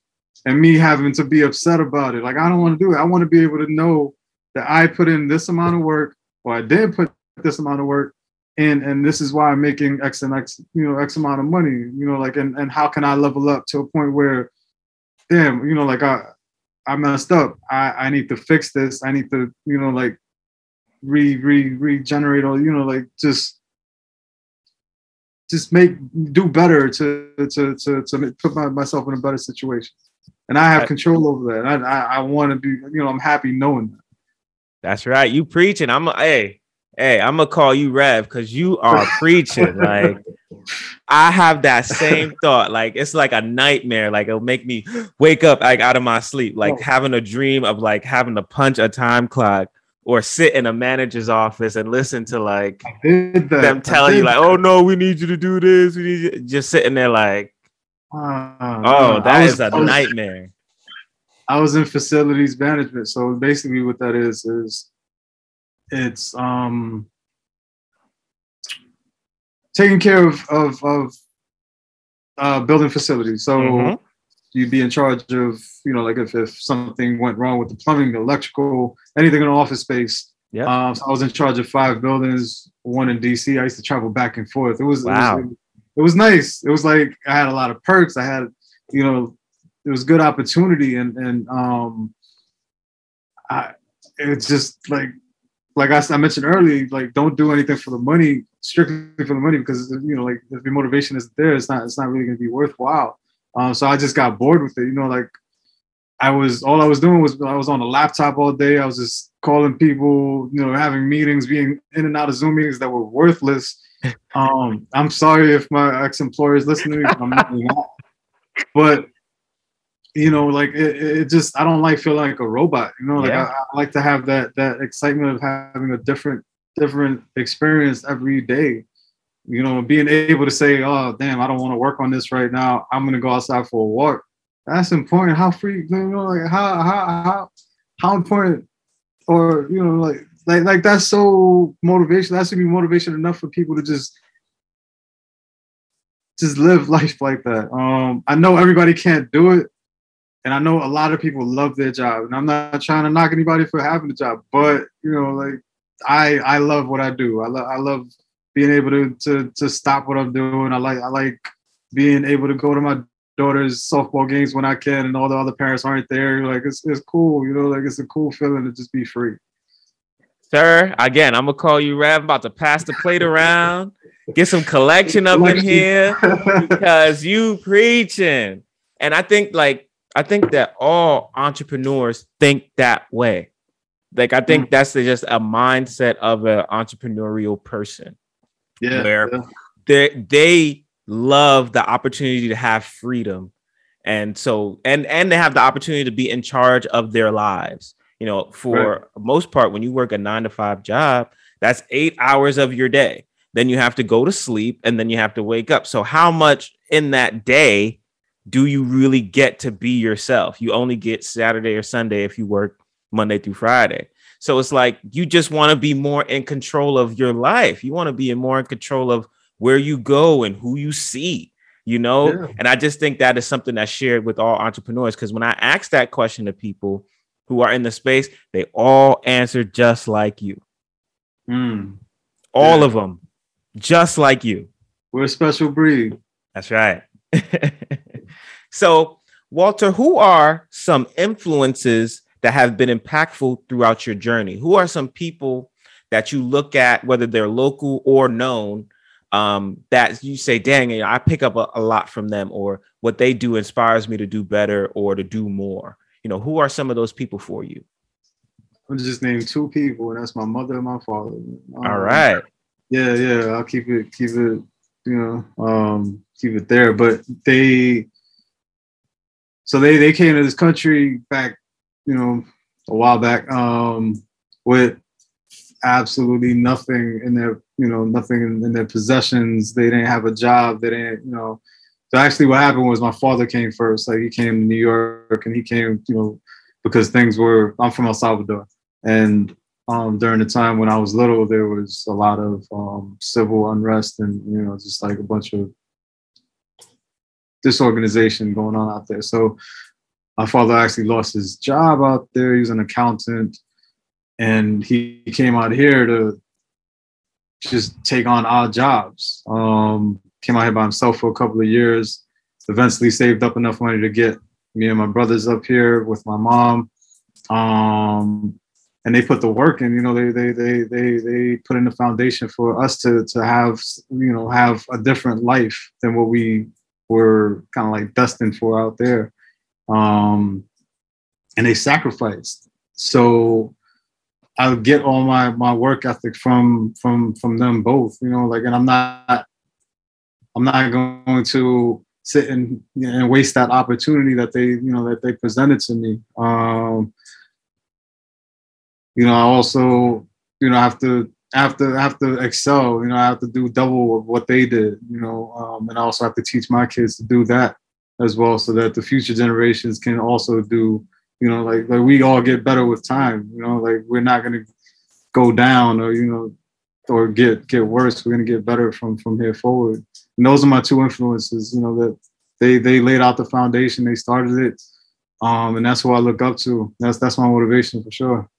And me having to be upset about it. Like, I don't want to do it. I want to be able to know that I put in this amount of work or I didn't put this amount of work and and this is why I'm making X and X, you know, X amount of money, you know, like and and how can I level up to a point where, damn, you know, like I I messed up. I I need to fix this. I need to, you know, like re re regenerate or you know, like just just make do better to to to to put my, myself in a better situation. And I have control over that. I I, I want to be, you know, I'm happy knowing that. That's right. You preaching. I'm a, hey, hey, I'm gonna call you Rev because you are preaching. Like I have that same thought. Like it's like a nightmare. Like it'll make me wake up like out of my sleep, like having a dream of like having to punch a time clock or sit in a manager's office and listen to like them telling you like, oh no, we need you to do this. We need you just sitting there like, Ah, oh, that is a I was- nightmare. I was in facilities management. So basically what that is is it's um taking care of of, of uh, building facilities. So Mhm. you'd be in charge of, you know, like if, if something went wrong with the plumbing, the electrical, anything in office space. Yeah. Um, so I was in charge of five buildings, one in DC. I used to travel back and forth. It was, it was- Wow. it was nice. It was like I had a lot of perks. I had, you know, it was good opportunity and and um I it's just like like I mentioned earlier, like don't do anything for the money, strictly for the money, because you know, like if your motivation isn't there, it's not it's not really gonna be worthwhile. Um, so I just got bored with it, you know, like I was all I was doing was I was on a laptop all day. I was just calling people, you know, having meetings, being in and out of Zoom meetings that were worthless. Um, I'm sorry if my ex-employer is listening, but I'm not, but you know, like it, it just I don't like feeling like a robot. You know, like Yeah. I, I like to have that that excitement of having a different different experience every day. You know, being able to say, "Oh, damn, I don't want to work on this right now. I'm gonna go outside for a walk." That's important. How free, you know, like how how how how important, or you know, like like like that's so motivation. That should be motivation enough for people to just just live life like that. Um, I know everybody can't do it, and I know a lot of people love their job. And I'm not trying to knock anybody for having a job, but you know, like I I love what I do. I love I love being able to to to stop what I'm doing. I like I like being able to go to my daughter's softball games when I can, and all the other parents aren't there. Like it's it's cool, you know. Like it's a cool feeling to just be free. Sir, again, I'm gonna call you. I'm about to pass the plate around, get some collection up in here because you preaching. And I think like I think that all entrepreneurs think that way. Like I Mm. think that's the- just a mindset of an entrepreneurial person. yeah, Where- yeah. They they love the opportunity to have freedom. And so and and they have the opportunity to be in charge of their lives. You know, for most part, when you work a nine to five job, that's eight hours of your day. Then you have to go to sleep and then you have to wake up. So, how much in that day do you really get to be yourself? You only get Saturday or Sunday if you work Monday through Friday. So, it's like you just want to be more in control of your life. You want to be in more in control of where you go and who you see, you know? Yeah. And I just think that is something that's shared with all entrepreneurs. Because when I ask that question to people, who are in the space, they all answer just like you. Mm. All Yeah. of them, just like you. We're a special breed. That's right. so, Walter, who are some influences that have been impactful throughout your journey? Who are some people that you look at, whether they're local or known, um, that you say, dang, you know, I pick up a, a lot from them, or what they do inspires me to do better or to do more? You know, who are some of those people for you? I'm just name two people, and that's my mother and my father. All Um, right. Yeah, yeah. I'll keep it, keep it, you know, um, keep it there. But they, so they they came to this country back, you know, a while back, um, with absolutely nothing in their, you know, nothing in, in their possessions. They didn't have a job. They didn't, you know. So actually, what happened was my father came first. Like he came to New York, and he came, you know, because things were. I'm from El Salvador, and um, during the time when I was little, there was a lot of um, civil unrest and you know just like a bunch of disorganization going on out there. So my father actually lost his job out there. He was an accountant, and he came out here to just take on odd jobs. Um, came out here by himself for a couple of years. Eventually saved up enough money to get me and my brothers up here with my mom. Um, and they put the work in, you know, they, they, they, they, they put in the foundation for us to, to have, you know, have a different life than what we were kind of like destined for out there. Um, and they sacrificed. So I get all my my work ethic from from from them both, you know, like and I'm not I'm not going to sit and and waste that opportunity that they, you know, that they presented to me. Um you know, I also, you know, have to have to have to excel, you know, I have to do double of what they did, you know, um, and I also have to teach my kids to do that as well so that the future generations can also do you know like like we all get better with time you know like we're not to go down or you know or get get worse we're to get better from from here forward. And those are my two influences you know that they they laid out the foundation they started it um and that's what i look up to. That's that's my motivation for sure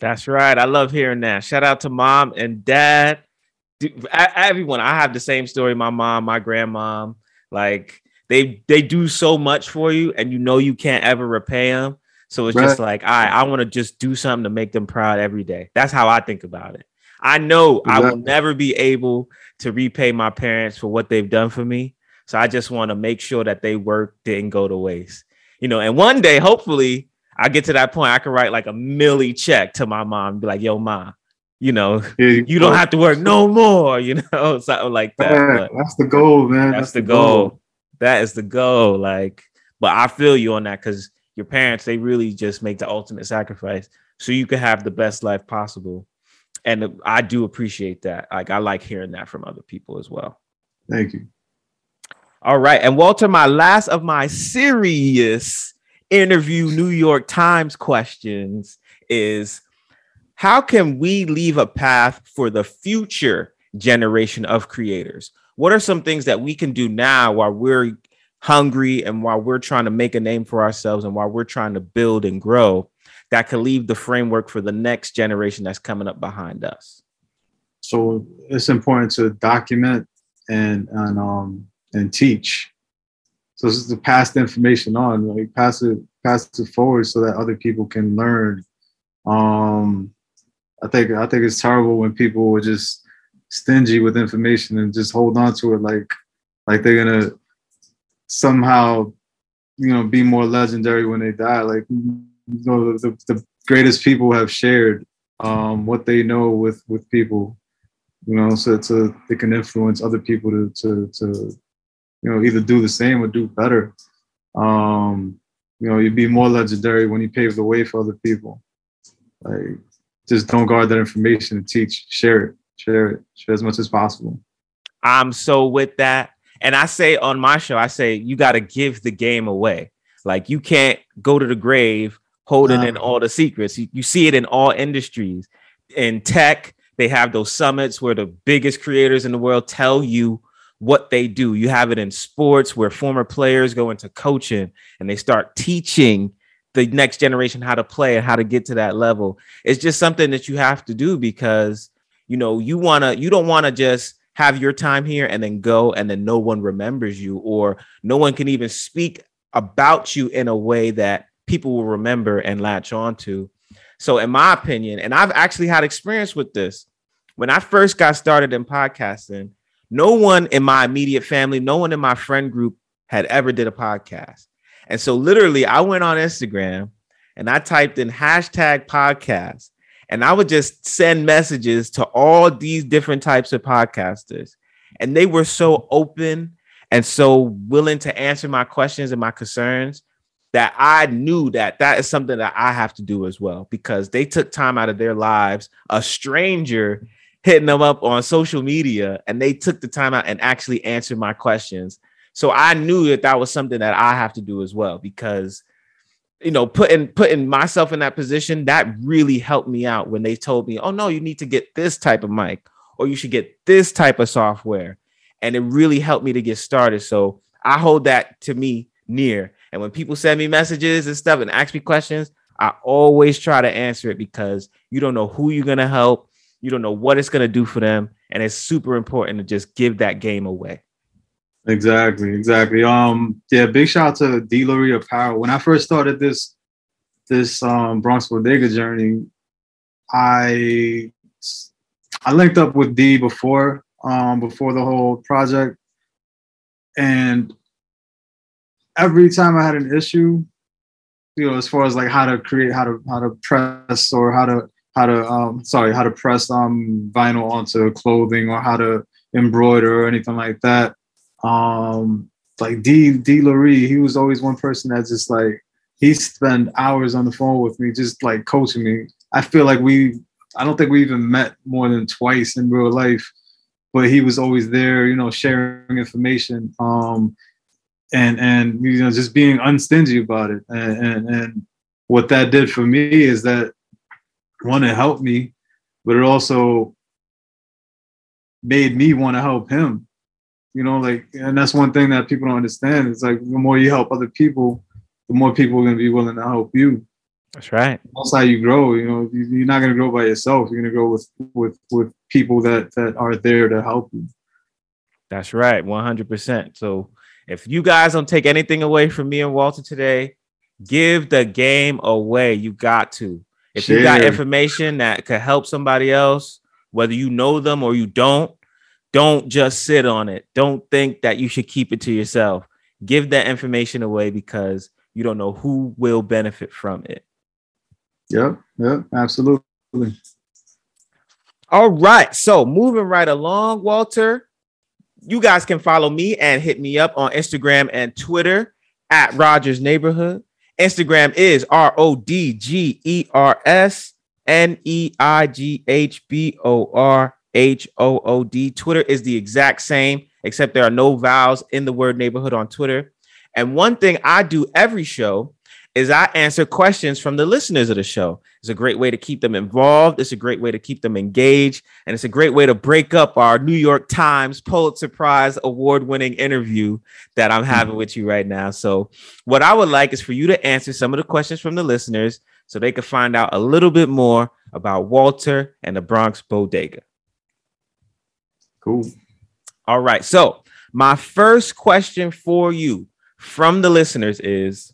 That's right. I love hearing that. Shout out to mom and dad. Dude, a- everyone. I have the same story. My mom, my grandmom, like they they do so much for you, and you know you can't ever repay them. So it's just like, right, I want to just do something to make them proud every day. That's how I think about it. I know I will never be able to repay my parents for what they've done for me. So I just want to make sure that they work didn't go to waste. You know, and one day, hopefully, I get to that point, I can write like a milli check to my mom and be like, yo, ma, you know, you don't have to work no more, you know, something like that. But that's the goal man that's the goal. That is the goal. Like, but I feel you on that because your parents, they really just make the ultimate sacrifice so you can have the best life possible. And I do appreciate that. Like, I like hearing that from other people as well. thank you All right. And Walter, my last of my serious interview New York Times questions is how can we leave a path for the future generation of creators? What are some things that we can do now while we're hungry and while we're trying to make a name for ourselves and while we're trying to build and grow that could leave the framework for the next generation that's coming up behind us? so it's important to document and and um and teach so this is to pass the information on like pass it pass it forward so that other people can learn. Um i think i think it's terrible when people are just stingy with information and just hold on to it like like they're gonna somehow you know be more legendary when they die. Like you know the, the greatest people have shared um what they know with with people you know, so to they can influence other people to to to you know either do the same or do better. Um, you know, you'd be more legendary when you pave the way for other people. Like, just don't guard that information and teach, share it, share it, share as much as possible. I'm so with that. And I say on my show, I say you got to give the game away. Like you can't go to the grave holding in all the secrets. You, you see it in all industries. In tech, they have those summits where the biggest creators in the world tell you what they do. You have it in sports where former players go into coaching and they start teaching the next generation how to play and how to get to that level. It's just something that you have to do because you know you want to you don't want to just have your time here and then go and then no one remembers you or no one can even speak about you in a way that people will remember and latch on to. So in my opinion, and I've actually had experience with this. When I first got started in podcasting, no one in my immediate family, no one in my friend group had ever did a podcast. And so literally I went on Instagram and I typed in hashtag podcast and I would just send messages to all these different types of podcasters. And they were so open and so willing to answer my questions and my concerns that I knew that that is something that I have to do as well because they took time out of their lives, a stranger hitting them up on social media, and they took the time out and actually answered my questions. So I knew that that was something that I have to do as well because you know putting putting myself in that position that really helped me out when they told me oh no you need to get this type of mic or you should get this type of software. And it really helped me to get started. So i hold that to me near. And when people send me messages and stuff and ask me questions i always try to answer it because you don't know who you're going to help you don't know what it's going to do for them and it's super important to just give that game away. Exactly, exactly. Um, yeah, big shout out to D. Lurie Power. When I first started this this um Bronx Bodega journey, I I linked up with D before um before the whole project, and every time I had an issue, you know, as far as like how to create, how to how to press or how to how to um sorry how to press um vinyl onto clothing or how to embroider or anything like that um like D D Lurie, he was always one person that just like he spent hours on the phone with me, just like coaching me. I feel like we I don't think we even met more than twice in real life, but he was always there, you know, sharing information. Um and and you know, just being unstingy about it. And and, and what that did for me is that one, it helped me, but it also made me want to help him you know, like, and that's one thing that people don't understand. It's like the more you help other people, the more people are going to be willing to help you. That's right. That's how you grow. You know, you're not going to grow by yourself. You're going to grow with with with people that that are there to help you. That's right, 100%. So if you guys don't take anything away from me and Walter today, give the game away. You got to. If you got information that could help somebody else, whether you know them or you don't, don't just sit on it. Don't think that you should keep it to yourself. Give that information away because you don't know who will benefit from it. Yep, yep, absolutely. All right. So moving right along, Walter, you guys can follow me and hit me up on Instagram and Twitter at Rodgers Neighborhood. Instagram is R O D G E R S N E I G H B O R H O O D. Twitter is the exact same, except there are no vowels in the word neighborhood on Twitter. And one thing I do every show is I answer questions from the listeners of the show. It's a great way to keep them involved. It's a great way to keep them engaged. And it's a great way to break up our New York Times Pulitzer Prize award winning interview that I'm having mm-hmm. with you right now. So, what I would like is for you to answer some of the questions from the listeners so they can find out a little bit more about Walter and the Bronx Bodega. Cool. All right. So, my first question for you from the listeners is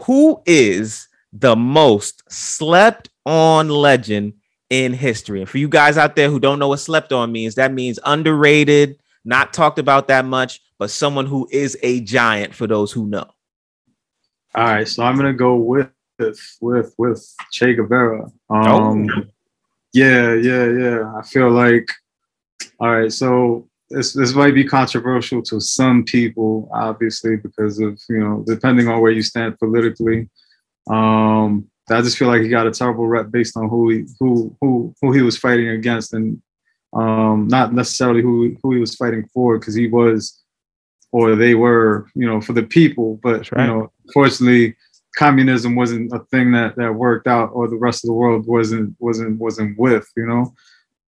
Who is the most slept on legend in history? And for you guys out there who don't know what slept on means, that means underrated, not talked about that much, but someone who is a giant for those who know. All right, so I'm gonna go with with with Che Guevara. Um, yeah, yeah, yeah. I feel like all right, so this this might be controversial to some people, obviously, because of you know, depending on where you stand politically. Um, I just feel like he got a terrible rep based on who he who who who he was fighting against, and um, not necessarily who who he was fighting for, because he was or they were, you know, for the people. But right. you know, fortunately, communism wasn't a thing that that worked out, or the rest of the world wasn't wasn't wasn't with, you know.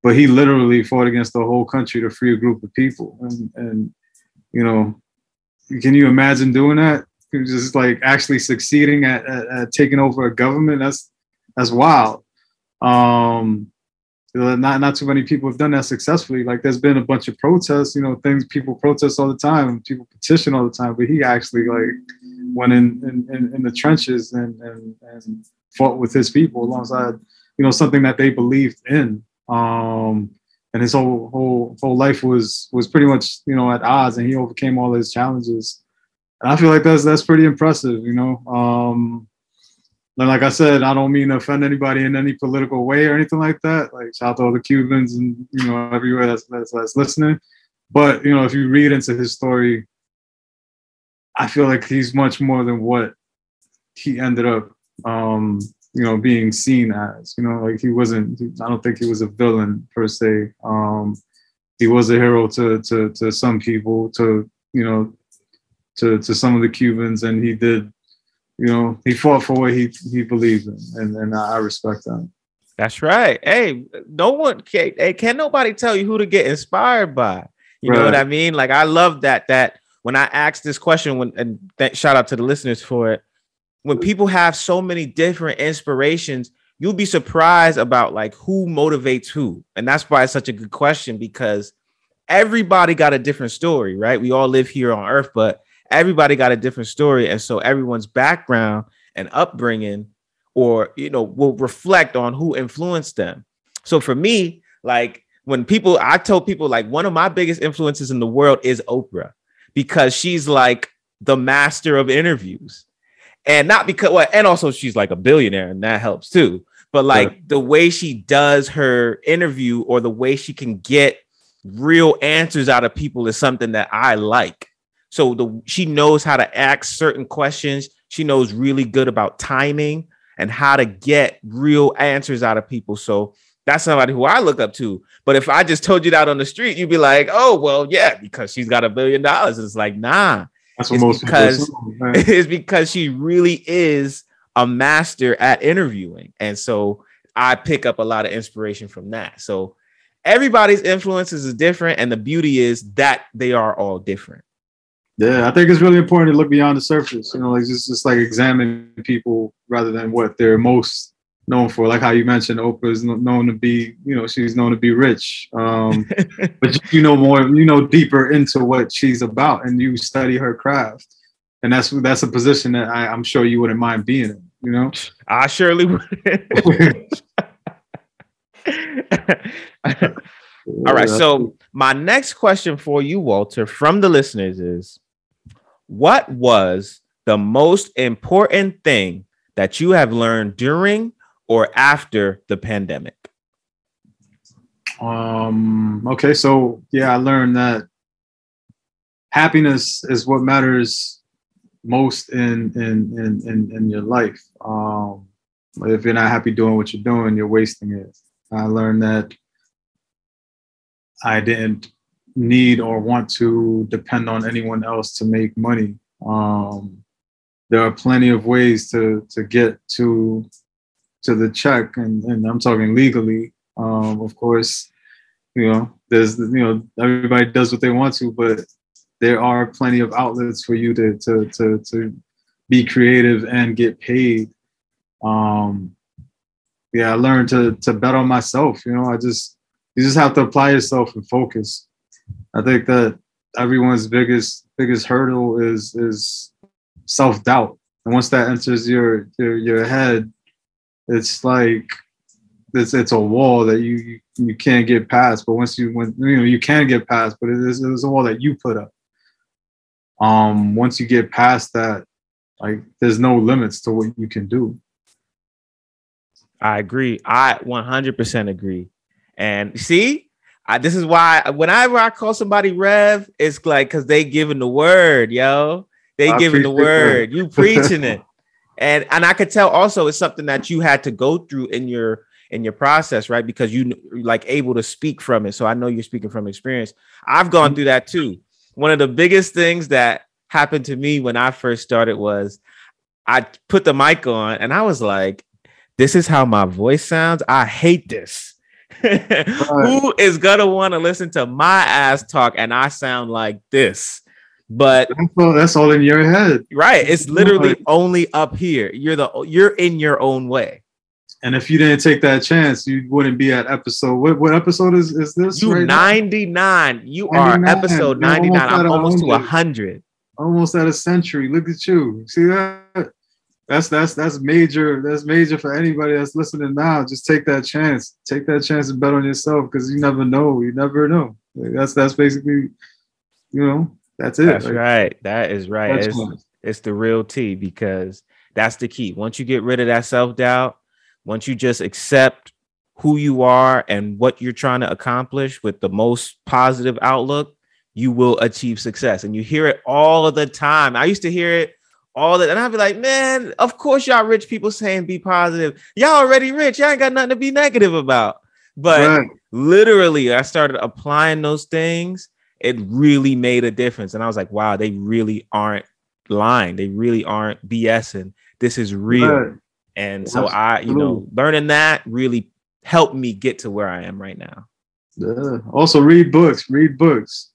But he literally fought against the whole country to free a group of people, and and you know, can you imagine doing that? Just like actually succeeding at, at, at taking over a government. That's that's wild. Um, not not too many people have done that successfully. Like there's been a bunch of protests, you know, things people protest all the time, people petition all the time, but he actually like went in in, in, the trenches and, and and fought with his people alongside, you know, something that they believed in. Um, and his whole whole whole life was was pretty much you know at odds, and he overcame all his challenges. And I feel like that's that's pretty impressive, you know. Um, and like I said, I don't mean to offend anybody in any political way or anything like that. Like shout out to all the Cubans and you know everywhere that's, that's that's listening. But you know, if you read into his story, I feel like he's much more than what he ended up, um, you know, being seen as. You know, like he wasn't. I don't think he was a villain per se. Um, he was a hero to to to some people, to you know, to to some of the Cubans, and he did you know, he fought for what he he believed in, and and I respect that. That's right. Hey, no one can. Hey, can nobody tell you who to get inspired by? You know what I mean? Like I love that. That when I asked this question, when and th- shout out to the listeners for it. When people have so many different inspirations, you'll be surprised about like who motivates who. And that's why it's such a good question because everybody got a different story, right? We all live here on earth, but everybody got a different story. And so everyone's background and upbringing or you know will reflect on who influenced them. So for me, like when people I told people like one of my biggest influences in the world is Oprah because she's like the master of interviews. And not because well, and also she's like a billionaire, and that helps too. But like Right. the way she does her interview or the way she can get real answers out of people is something that I like. So the she knows how to ask certain questions. She knows really good about timing and how to get real answers out of people. So that's somebody who I look up to. But if I just told you that on the street, you'd be like, "Oh, well, yeah, because she's got a billion dollars." It's like, nah, That's what It's most because- people assume. because she really is a master at interviewing. And so I pick up a lot of inspiration from that. So everybody's influences is different. And the beauty is that they are all different. Yeah, I think it's really important to look beyond the surface. You know, like just, just like examine people rather than what they're most known for. Like how you mentioned, Oprah is known to be, you know, she's known to be rich. Um, but you know more, you know deeper into what she's about, and you study her craft, and that's that's a position that I, I'm sure you wouldn't mind being in. You know, I surely would. All right. So my next question for you, Walter, from the listeners is what was the most important thing that you have learned during or after the pandemic? Um, okay, so yeah, I learned that happiness is what matters most in in in in, in your life. Um, if you're not happy doing what you're doing, you're wasting it. I learned that I didn't need or want to depend on anyone else to make money. Um, there are plenty of ways to to get to to the check, and, and I'm talking legally. Um, of course, you know, there's you know everybody does what they want to, but there are plenty of outlets for you to to to to be creative and get paid. Um, yeah, I learned to to bet on myself. You know, I just you just have to apply yourself and focus. I think that everyone's biggest biggest hurdle is is self doubt, and once that enters your your your head, it's like it's it's a wall that you you, you can't get past. But once you when you know you can get past, but it is it's a wall that you put up. Um, once you get past that, like there's no limits to what you can do. I agree. I 100% agree. And see, I, this is why whenever I call somebody Rev, it's like because they giving the word, yo. They I giving the appreciate that. word. You preaching it. And and I could tell also it's something that you had to go through in your in your process, right? Because you like able to speak from it. So I know you're speaking from experience. I've gone mm-hmm. through that too. One of the biggest things that happened to me when I first started was I put the mic on and I was like, this is how my voice sounds. I hate this. Who is gonna want to listen to my ass talk and I sound like this? But That's all, that's all in your head. right, it's literally Right. only up here. You're the you're in your own way. And if you didn't take that chance, you wouldn't be at episode. What what episode is is this? You right now? 99. You are 99. episode 99. almost I'm almost to 100. 100. almost at a century. Look at you. See that? That's that's that's major. That's major for anybody that's listening now. Just take that chance. Take that chance and bet on yourself because you never know. You never know. Like, that's that's basically, you know, that's it. That's Like, right. That is right. It's, it's the real T because that's the key. Once you get rid of that self doubt, once you just accept who you are and what you're trying to accomplish with the most positive outlook, you will achieve success. And you hear it all the time. I used to hear it all the and I'd be like, man, of course y'all rich people saying be positive. Y'all already rich. Y'all ain't got nothing to be negative about. But Right. literally I started applying those things, it really made a difference. And I was like, wow, they really aren't lying. They really aren't BSing. This is real. And so I, you know, learning that really helped me get to where I am right now. Yeah. Also, read books. Read books.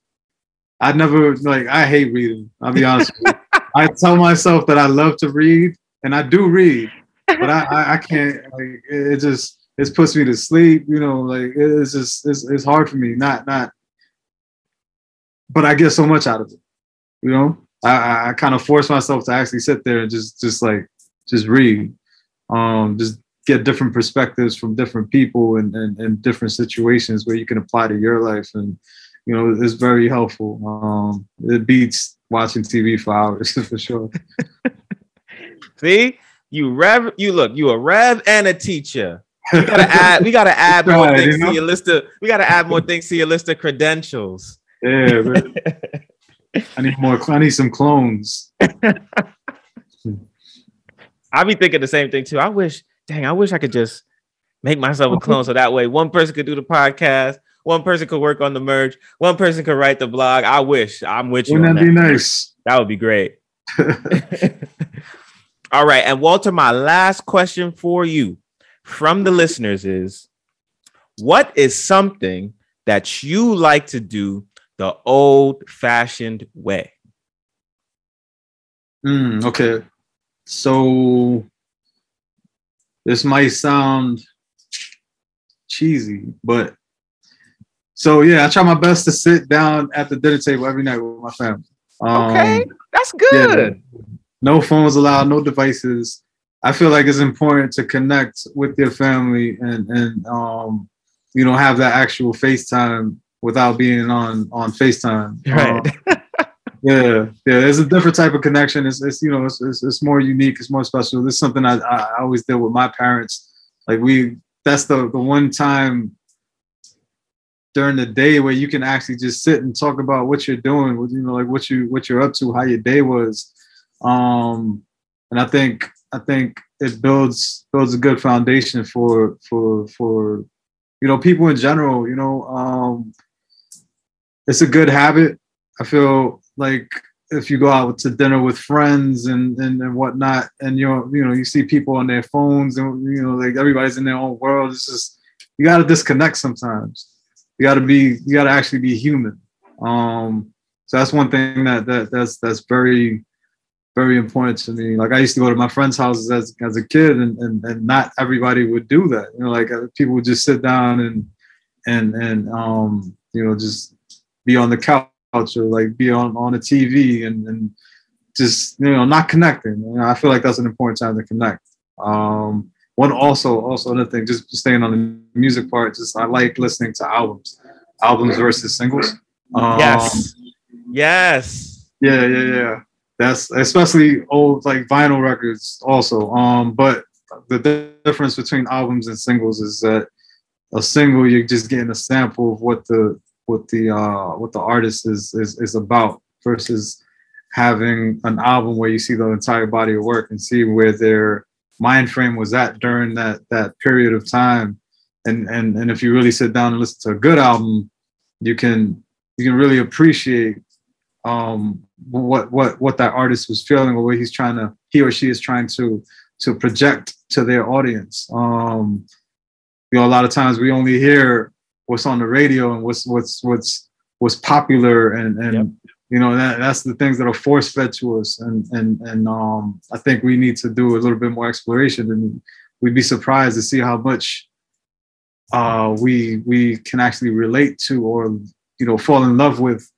I never like. I hate reading. I'll be honest. with you. I tell myself that I love to read, and I do read. but I, I I can't like it it just it puts me to sleep. You know, like it's just it's it's hard for me. Not not, but I get so much out of it. You know, I I, kind of force myself to actually sit there and just just like just read, um, just get different perspectives from different people and and, and different situations where you can apply to your life and you know it's very helpful. Um, it beats watching TV for hours for sure. See, you rev, you look, you a rev and a teacher. We gotta add, we gotta add more things to your list of. We gotta add more things to your list of credentials. Yeah. I need more. I need some clones. I be thinking the same thing too. I wish, dang, I wish I could just make myself a clone so that way one person could do the podcast, one person could work on the merch, one person could write the blog. I wish I'm with you. Wouldn't on that be nice? That would be great. All right. And Walter, my last question for you from the listeners is what is something that you like to do the old fashioned way? Mm, okay. So this might sound cheesy, but so yeah, I try my best to sit down at the dinner table every night with my family. Um, Okay. That's yeah, good. no phones allowed, no devices. I feel like it's important to connect with your family and and um, you know have that actual FaceTime without being on on FaceTime. Right. Um, yeah, yeah. There's a different type of connection. It's, it's you know, it's, it's, it's more unique. It's more special. This is something I, I always did with my parents. Like we, that's the the one time during the day where you can actually just sit and talk about what you're doing, you know, like what you what you're up to, how your day was. Um, and I think I think it builds builds a good foundation for for for you know people in general. You know, um, it's a good habit. I feel like if you go out to dinner with friends and, and, and whatnot, and you're you know you see people on their phones and you know like everybody's in their own world. It's just you got to disconnect sometimes. You got to be you got to actually be human. Um, so that's one thing that that that's that's very very important to me. Like I used to go to my friends' houses as as a kid, and and, and not everybody would do that. You know, like uh, people would just sit down and and and um you know just be on the couch or like be on on a TV and and just you know not connecting. You know, I feel like that's an important time to connect. Um, one also also another thing, just staying on the music part. Just I like listening to albums, albums versus singles. Um, yes. Yes. yeah, yeah, yeah. That's especially old like vinyl records also. Um, but the di- difference between albums and singles is that a single you're just getting a sample of what the what the uh what the artist is is is about versus having an album where you see the entire body of work and see where their mind frame was at during that that period of time. And and and if you really sit down and listen to a good album, you can you can really appreciate um, what what what that artist was feeling or what he's trying to he or she is trying to to project to their audience. Um, you know, a lot of times we only hear what's on the radio and what's what's what's what's popular and and Yep. you know that that's the things that are force fed to us and and and um, I think we need to do a little bit more exploration and we'd be surprised to see how much uh, we we can actually relate to or you know fall in love with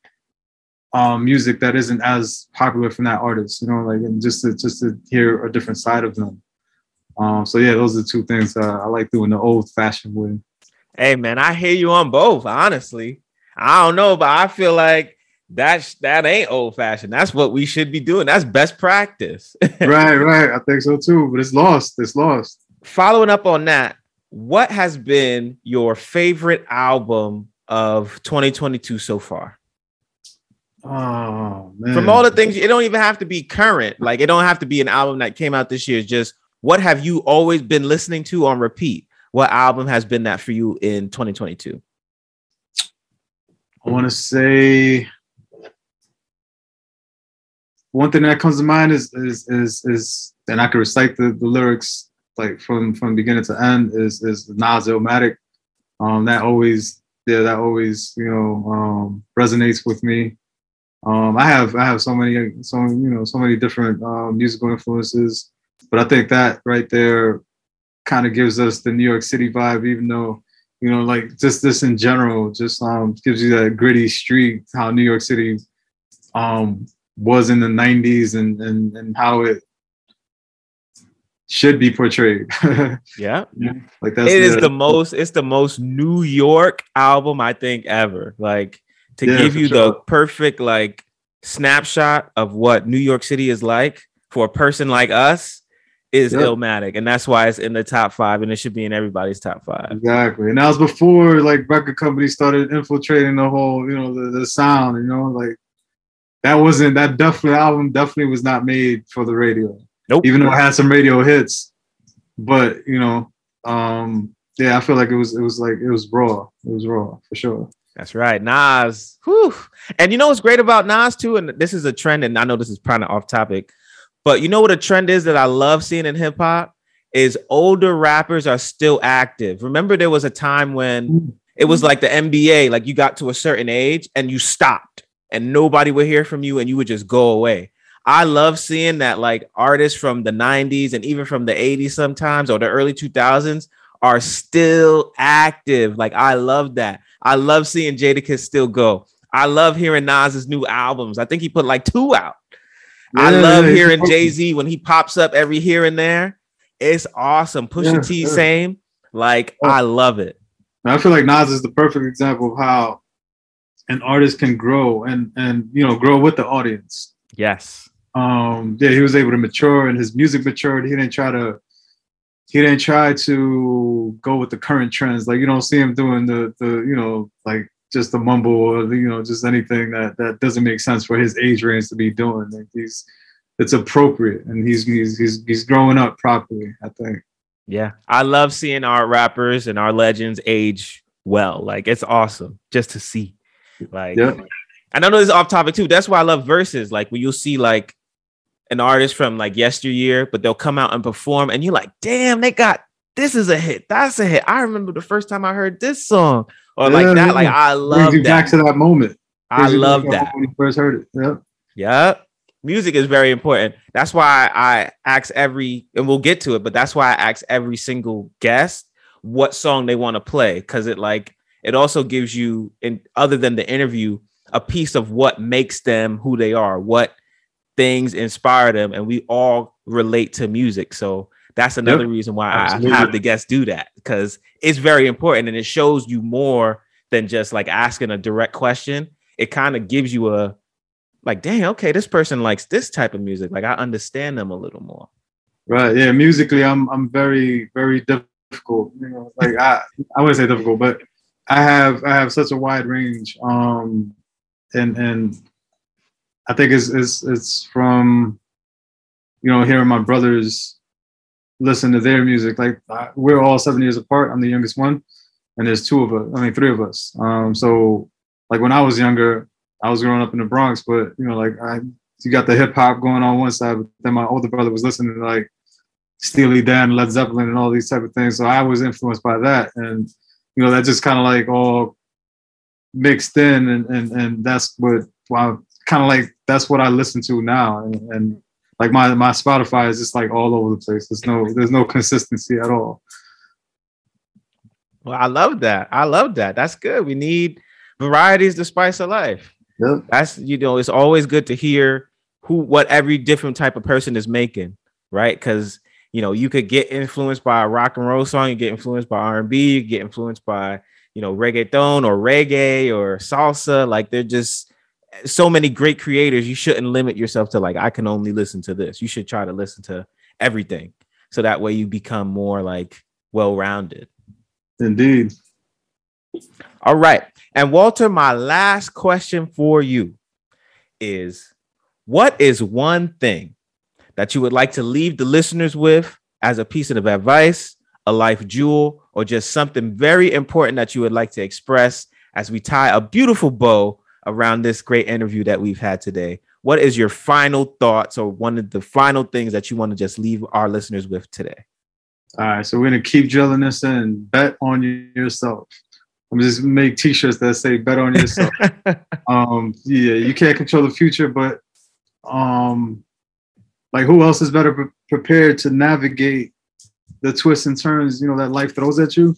um, music that isn't as popular from that artist, you know, like and just to just to hear a different side of them. Um, so yeah, those are the two things uh, I like doing the old fashioned way. Hey man, I hear you on both. Honestly, I don't know, but I feel like that's that ain't old fashioned. That's what we should be doing. That's best practice. right, right. I think so too, but it's lost. It's lost. Following up on that, what has been your favorite album of 2022 so far? Oh man. From all the things, it don't even have to be current. Like it don't have to be an album that came out this year. It's just what have you always been listening to on repeat? What album has been that for you in 2022? I want to say one thing that comes to mind is is is is and I can recite the, the lyrics like from from beginning to end is is Nas. Um, that always yeah that always you know um, resonates with me. Um, I have I have so many so you know so many different uh, musical influences. but I think that right there kind of gives us the New York City vibe, even though you know, like just this in general, just um gives you that gritty streak, how New York City um was in the 90s and and and how it should be portrayed. Yeah. like that's it is the most it's the most New York album I think ever. Like to Yeah, give you the perfect like snapshot of what New York City is like for a person like us is Yeah. Illmatic, and that's why it's in the top five, and it should be in everybody's top five. Exactly. And that was before like record companies started infiltrating the whole, you know, the, the sound, you know, like that wasn't that definitely album definitely was not made for the radio. Nope. Even though it had some radio hits. But you know, um, yeah, I feel like it was it was like it was raw. It was raw for sure. That's right, Nas. Whew. And you know what's great about Nas too, and this is a trend, and I know this is kind of off topic, but you know what a trend is that I love seeing in hip hop is older rappers are still active. Remember, there was a time when it was like the NBA, like you got to a certain age and you stopped, and nobody would hear from you, and you would just go away. I love seeing that like artists from the 90s and even from the 80s sometimes or the early 2000s are still active. Like I love that. I love seeing Jadakiss still go. I love hearing Nas's new albums. I think he put like two out. I love yeah, hearing. Jay Z when he pops up every here and there. It's awesome. Pusha Yeah, T, same. Like Oh. I love it. I feel like Nas is the perfect example of how an artist can grow and and you know grow with the audience. Yes. um yeah he was able to mature and his music matured he didn't try to he didn't try to go with the current trends like you don't see him doing the the you know like just a mumble or you know just anything that that doesn't make sense for his age range to be doing like he's it's appropriate and he's he's he's, he's growing up properly i think Yeah. I love seeing our rappers and our legends age well. Like it's awesome just to see. Like yeah I know this is off topic too. That's why I love verses. Like when you'll see like an artist from like yesteryear, but they'll come out and perform, and you're like, damn, they got this is a hit. That's a hit. I remember the first time I heard this song, or like Yeah, that. yeah. Like I love you back to that moment I love that. when you first heard it yeah Yeah. Music is very important. That's why I ask every, and we'll get to it, but that's why I ask every single guest what song they want to play. Cause it like, it also gives you, in other than the interview, a piece of what makes them who they are, what things inspire them. And we all relate to music. So that's another reason why Absolutely. I have the guests do that because it's very important and it shows you more than just like asking a direct question. It kind of gives you a, like, dang, okay, this person likes this type of music. Like, I understand them a little more. Right. Yeah. Musically, I'm I'm very very difficult. You know, like I I wouldn't say difficult, but I have I have such a wide range. Um, and and I think it's it's it's from you know hearing my brothers listen to their music. Like I, we're all seven years apart. I'm the youngest one, and there's two of us. I mean, three of us. Um, so like when I was younger, I was growing up in the Bronx, but you know, like I you got the hip hop going on one side, but then my older brother was listening to like Steely Dan, Led Zeppelin, and all these type of things. So I was influenced by that, and you know that just kind of like all mixed in, and and and that's what wow, kind of like that's what I listen to now, and, and like my my Spotify is just like all over the place. There's no there's no consistency at all. Well, I love that. I love that. That's good. We need varieties the spice of life. Yep. That's you know, it's always good to hear who what every different type of person is making, right? Because you know, you could get influenced by a rock and roll song, you get influenced by R&B, you get influenced by you know reggaeton or reggae or salsa. Like they're just so many great creators. You shouldn't limit yourself to like I can only listen to this. You should try to listen to everything, so that way you become more like well-rounded. Indeed. All right. And Walter, my last question for you is what is one thing that you would like to leave the listeners with as a piece of advice, a life jewel, or just something very important that you would like to express as we tie a beautiful bow around this great interview that we've had today? What is your final thoughts or one of the final things that you want to just leave our listeners with today? All right, so we're gonna keep drilling this in. Bet on yourself. I'm just make t-shirts that say "Bet on yourself." um, yeah, you can't control the future, but um, like who else is better pre- prepared to navigate the twists and turns, you know, that life throws at you,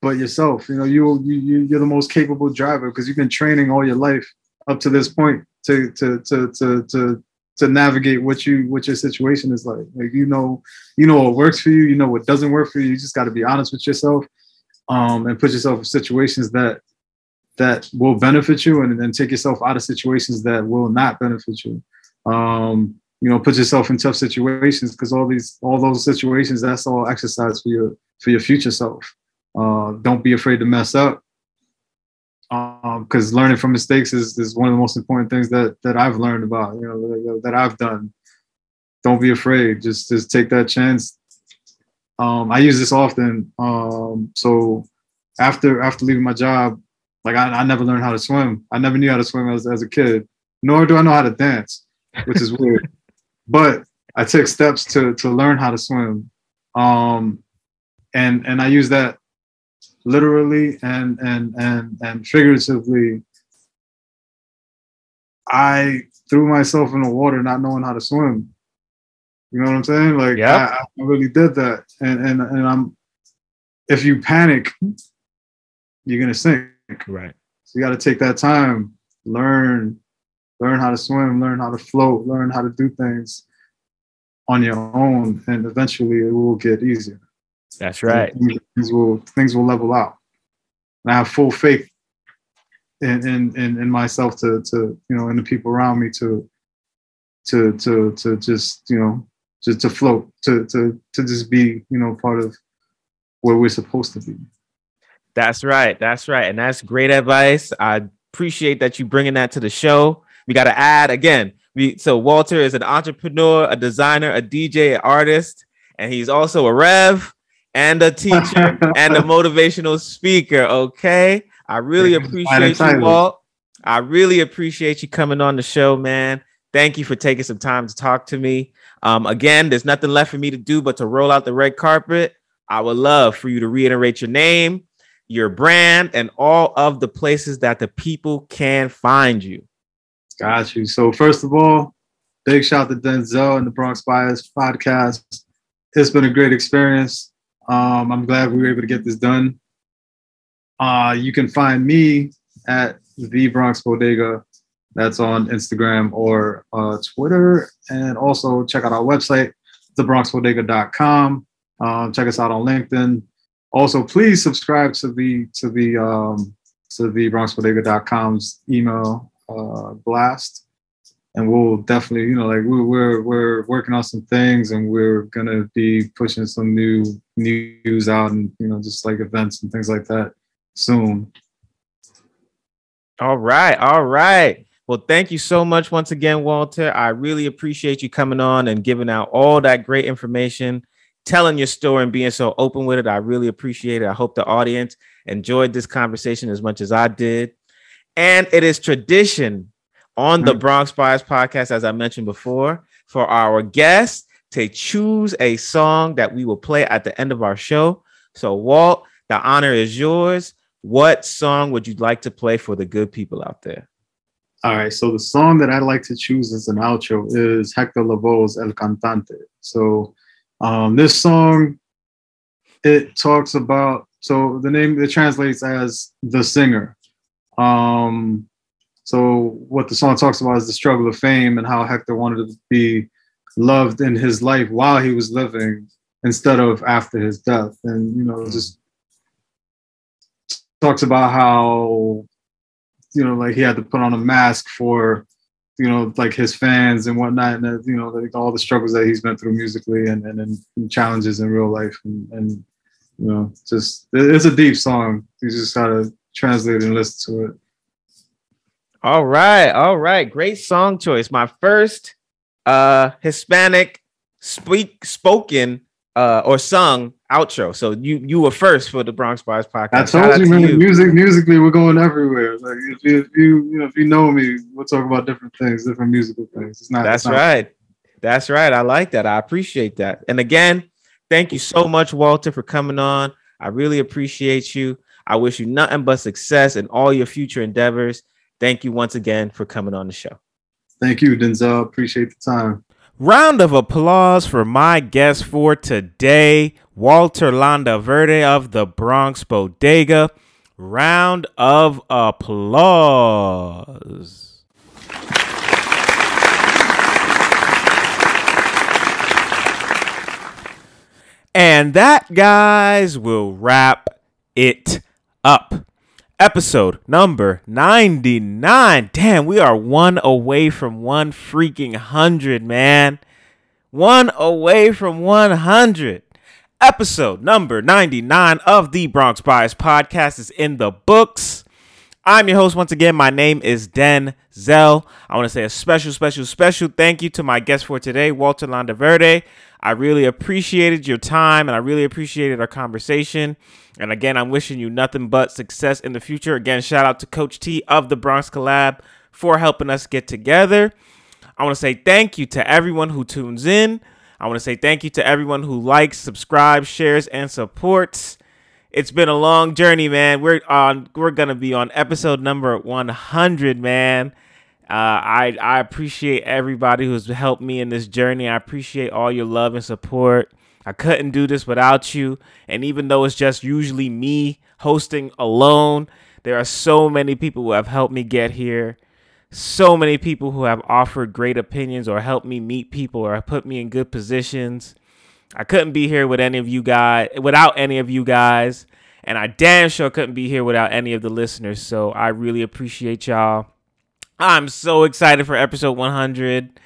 but yourself. You know, you you you- you're the most capable driver because you've been training all your life up to this point to to to to to to navigate what you what your situation is like. Like you know, you know what works for you, you know what doesn't work for you. You just got to be honest with yourself, um, and put yourself in situations that that will benefit you, and then take yourself out of situations that will not benefit you. Um, you know, put yourself in tough situations because all these all those situations that's all exercise for your for your future self. Uh, don't be afraid to mess up because learning from mistakes is, is one of the most important things that that I've learned about you know that, that I've done. Don't be afraid. Just just take that chance. Um, I use this often. Um, so after after leaving my job, like I, I never learned how to swim. I never knew how to swim as, as a kid, nor do I know how to dance, which is weird. But I took steps to to learn how to swim. Um, and and I use that literally and and and and figuratively i threw myself in the water not knowing how to swim. You know what i'm saying? Like Yep. I, I really did that. And and and i'm if you panic you're gonna sink. Right. so you got to take that time learn learn how to swim learn how to float learn how to do things on your own and eventually it will get easier That's right. things, things will things will level out. And I have full faith in in in, in myself to to you know and the people around me to to to to just you know just to float to to to just be you know part of where we're supposed to be. That's right. That's right. And that's great advice. I appreciate that you bringing that to the show. We got to add again. We so Walter is an entrepreneur, a designer, a DJ, an artist, and he's also a rev and a teacher and a motivational speaker. Okay. I really appreciate you. Walt. I really appreciate you coming on the show, man. Thank you for taking some time to talk to me. Um, again, there's nothing left for me to do but to roll out the red carpet. I would love for you to reiterate your name, your brand, and all of the places that the people can find you. Got you. So first of all, big shout out to Denzel and the Bronx Bias podcast. It's been a great experience. Um, I'm glad we were able to get this done. Uh, you can find me at the Bronx Bodega. That's on Instagram or uh, Twitter, and also check out our website, thebronxbodega.com. Um, check us out on LinkedIn. Also, please subscribe to the to the um, to the BronxBodega.com's email uh, blast, and we'll definitely, you know, like we're we're we're working on some things, and we're gonna be pushing some new news out, and you know, just like events and things like that soon. All right. All right. Well, thank you so much once again, Walter. I really appreciate you coming on and giving out all that great information, telling your story and being so open with it. I really appreciate it. I hope the audience enjoyed this conversation as much as I did. And it is tradition on the Mm. Bronx Bias podcast, as I mentioned before, for our guests to choose a song that we will play at the end of our show. So, Walt, the honor is yours. What song would you like to play for the good people out there? All right, so the song that I'd like to choose as an outro is Hector Lavoe's El Cantante. So um, this song, it talks about, so the name, it translates as the singer. Um, so what the song talks about is the struggle of fame and how Hector wanted to be loved in his life while he was living instead of after his death. And, you know, just talks about how you know, like he had to put on a mask for, you know, like his fans and whatnot, and uh, you know, like all the struggles that he's been through musically and and, and challenges in real life, and, and you know, just it's a deep song. You just gotta translate and listen to it. All right, all right. Great song choice. My first uh Hispanic speak spoken uh or sung outro. So you you were first for the Bronx Bias podcast. I told you, to man. Music, musically, we're going everywhere. Like if you, if you, you know, if you know me, we'll talk about different things, different musical things. It's not. That's it's not- right. That's right. I like that. I appreciate that. And again, thank you so much, Walter, for coming on. I really appreciate you. I wish you nothing but success in all your future endeavors. Thank you once again for coming on the show. Thank you, Denzel. Appreciate the time. Round of applause for my guest for today, Walter Landaverde of the Bronx Bodega. Round of applause. And that, guys, will wrap it up. Episode number 99. Damn, we are one away from one freaking hundred, man. One away from 100. Episode number 99 of the Bronx Bias podcast is in the books. I'm your host once again. My name is Denzel. I want to say a special, special, special thank you to my guest for today, Walter Landaverde. I really appreciated your time and I really appreciated our conversation. And again, I'm wishing you nothing but success in the future. Again, shout out to Coach T of the Bronx Collab for helping us get together. I want to say thank you to everyone who tunes in. I want to say thank you to everyone who likes, subscribes, shares, and supports. It's been a long journey, man. We're on. We're gonna be on episode number 100, man. Uh, I I appreciate everybody who's helped me in this journey. I appreciate all your love and support. I couldn't do this without you. And even though it's just usually me hosting alone, there are so many people who have helped me get here. So many people who have offered great opinions or helped me meet people or put me in good positions. I couldn't be here with any of you guys without any of you guys, and I damn sure couldn't be here without any of the listeners. So I really appreciate y'all. I'm so excited for episode 100.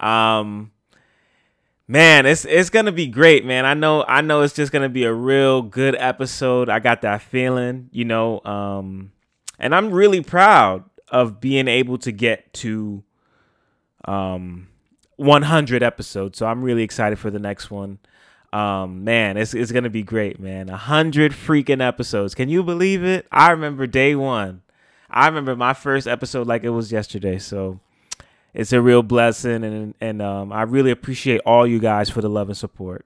Um man, it's it's going to be great, man. I know I know it's just going to be a real good episode. I got that feeling, you know, um and I'm really proud of being able to get to um 100 episodes. So I'm really excited for the next one. Um, man, it's it's gonna be great, man. Hundred freaking episodes. Can you believe it? I remember day one. I remember my first episode like it was yesterday. So it's a real blessing, and and um, I really appreciate all you guys for the love and support.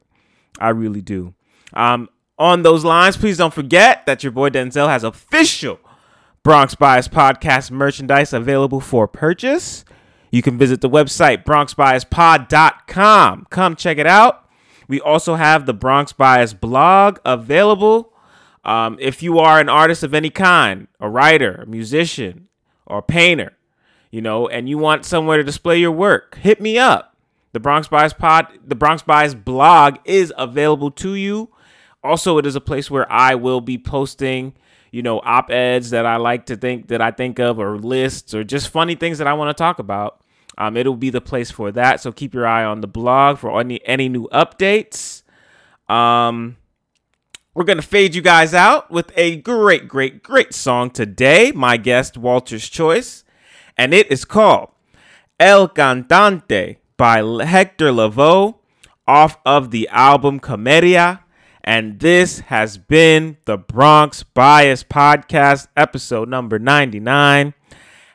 I really do. Um, on those lines, please don't forget that your boy Denzel has official Bronx Bias podcast merchandise available for purchase. You can visit the website bronxbiaspod.com. Come check it out. We also have the Bronx Bias blog available. Um, if you are an artist of any kind, a writer, a musician, or a painter, you know, and you want somewhere to display your work, hit me up. The Bronx Bias Pod, the Bronx Bias blog is available to you. Also, it is a place where I will be posting, you know, op-eds that I like to think that I think of, or lists, or just funny things that I want to talk about. Um, it'll be the place for that. So keep your eye on the blog for any any new updates. Um, we're gonna fade you guys out with a great, great, great song today. My guest Walter's choice, and it is called El Cantante by Hector Lavoe off of the album Comedia. And this has been the Bronx Bias Podcast, episode number 99.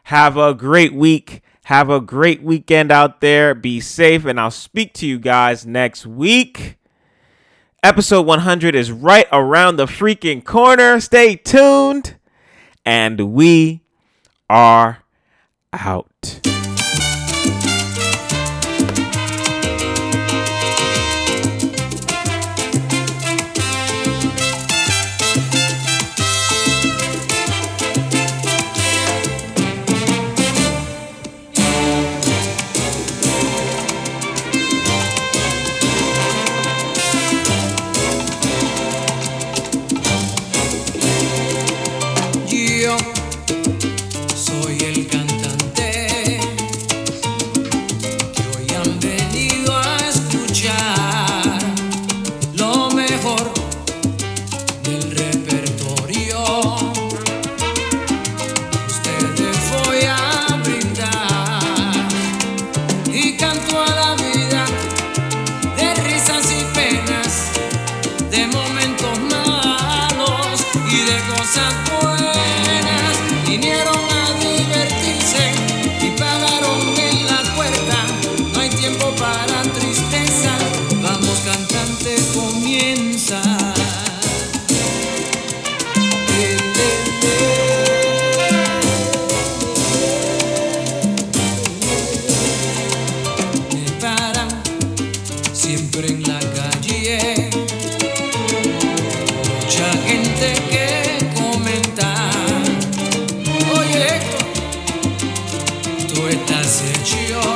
Have a great week. Have a great weekend out there. Be safe, and I'll speak to you guys next week. Episode 100 is right around the freaking corner. Stay tuned. And we are out. presente, ó.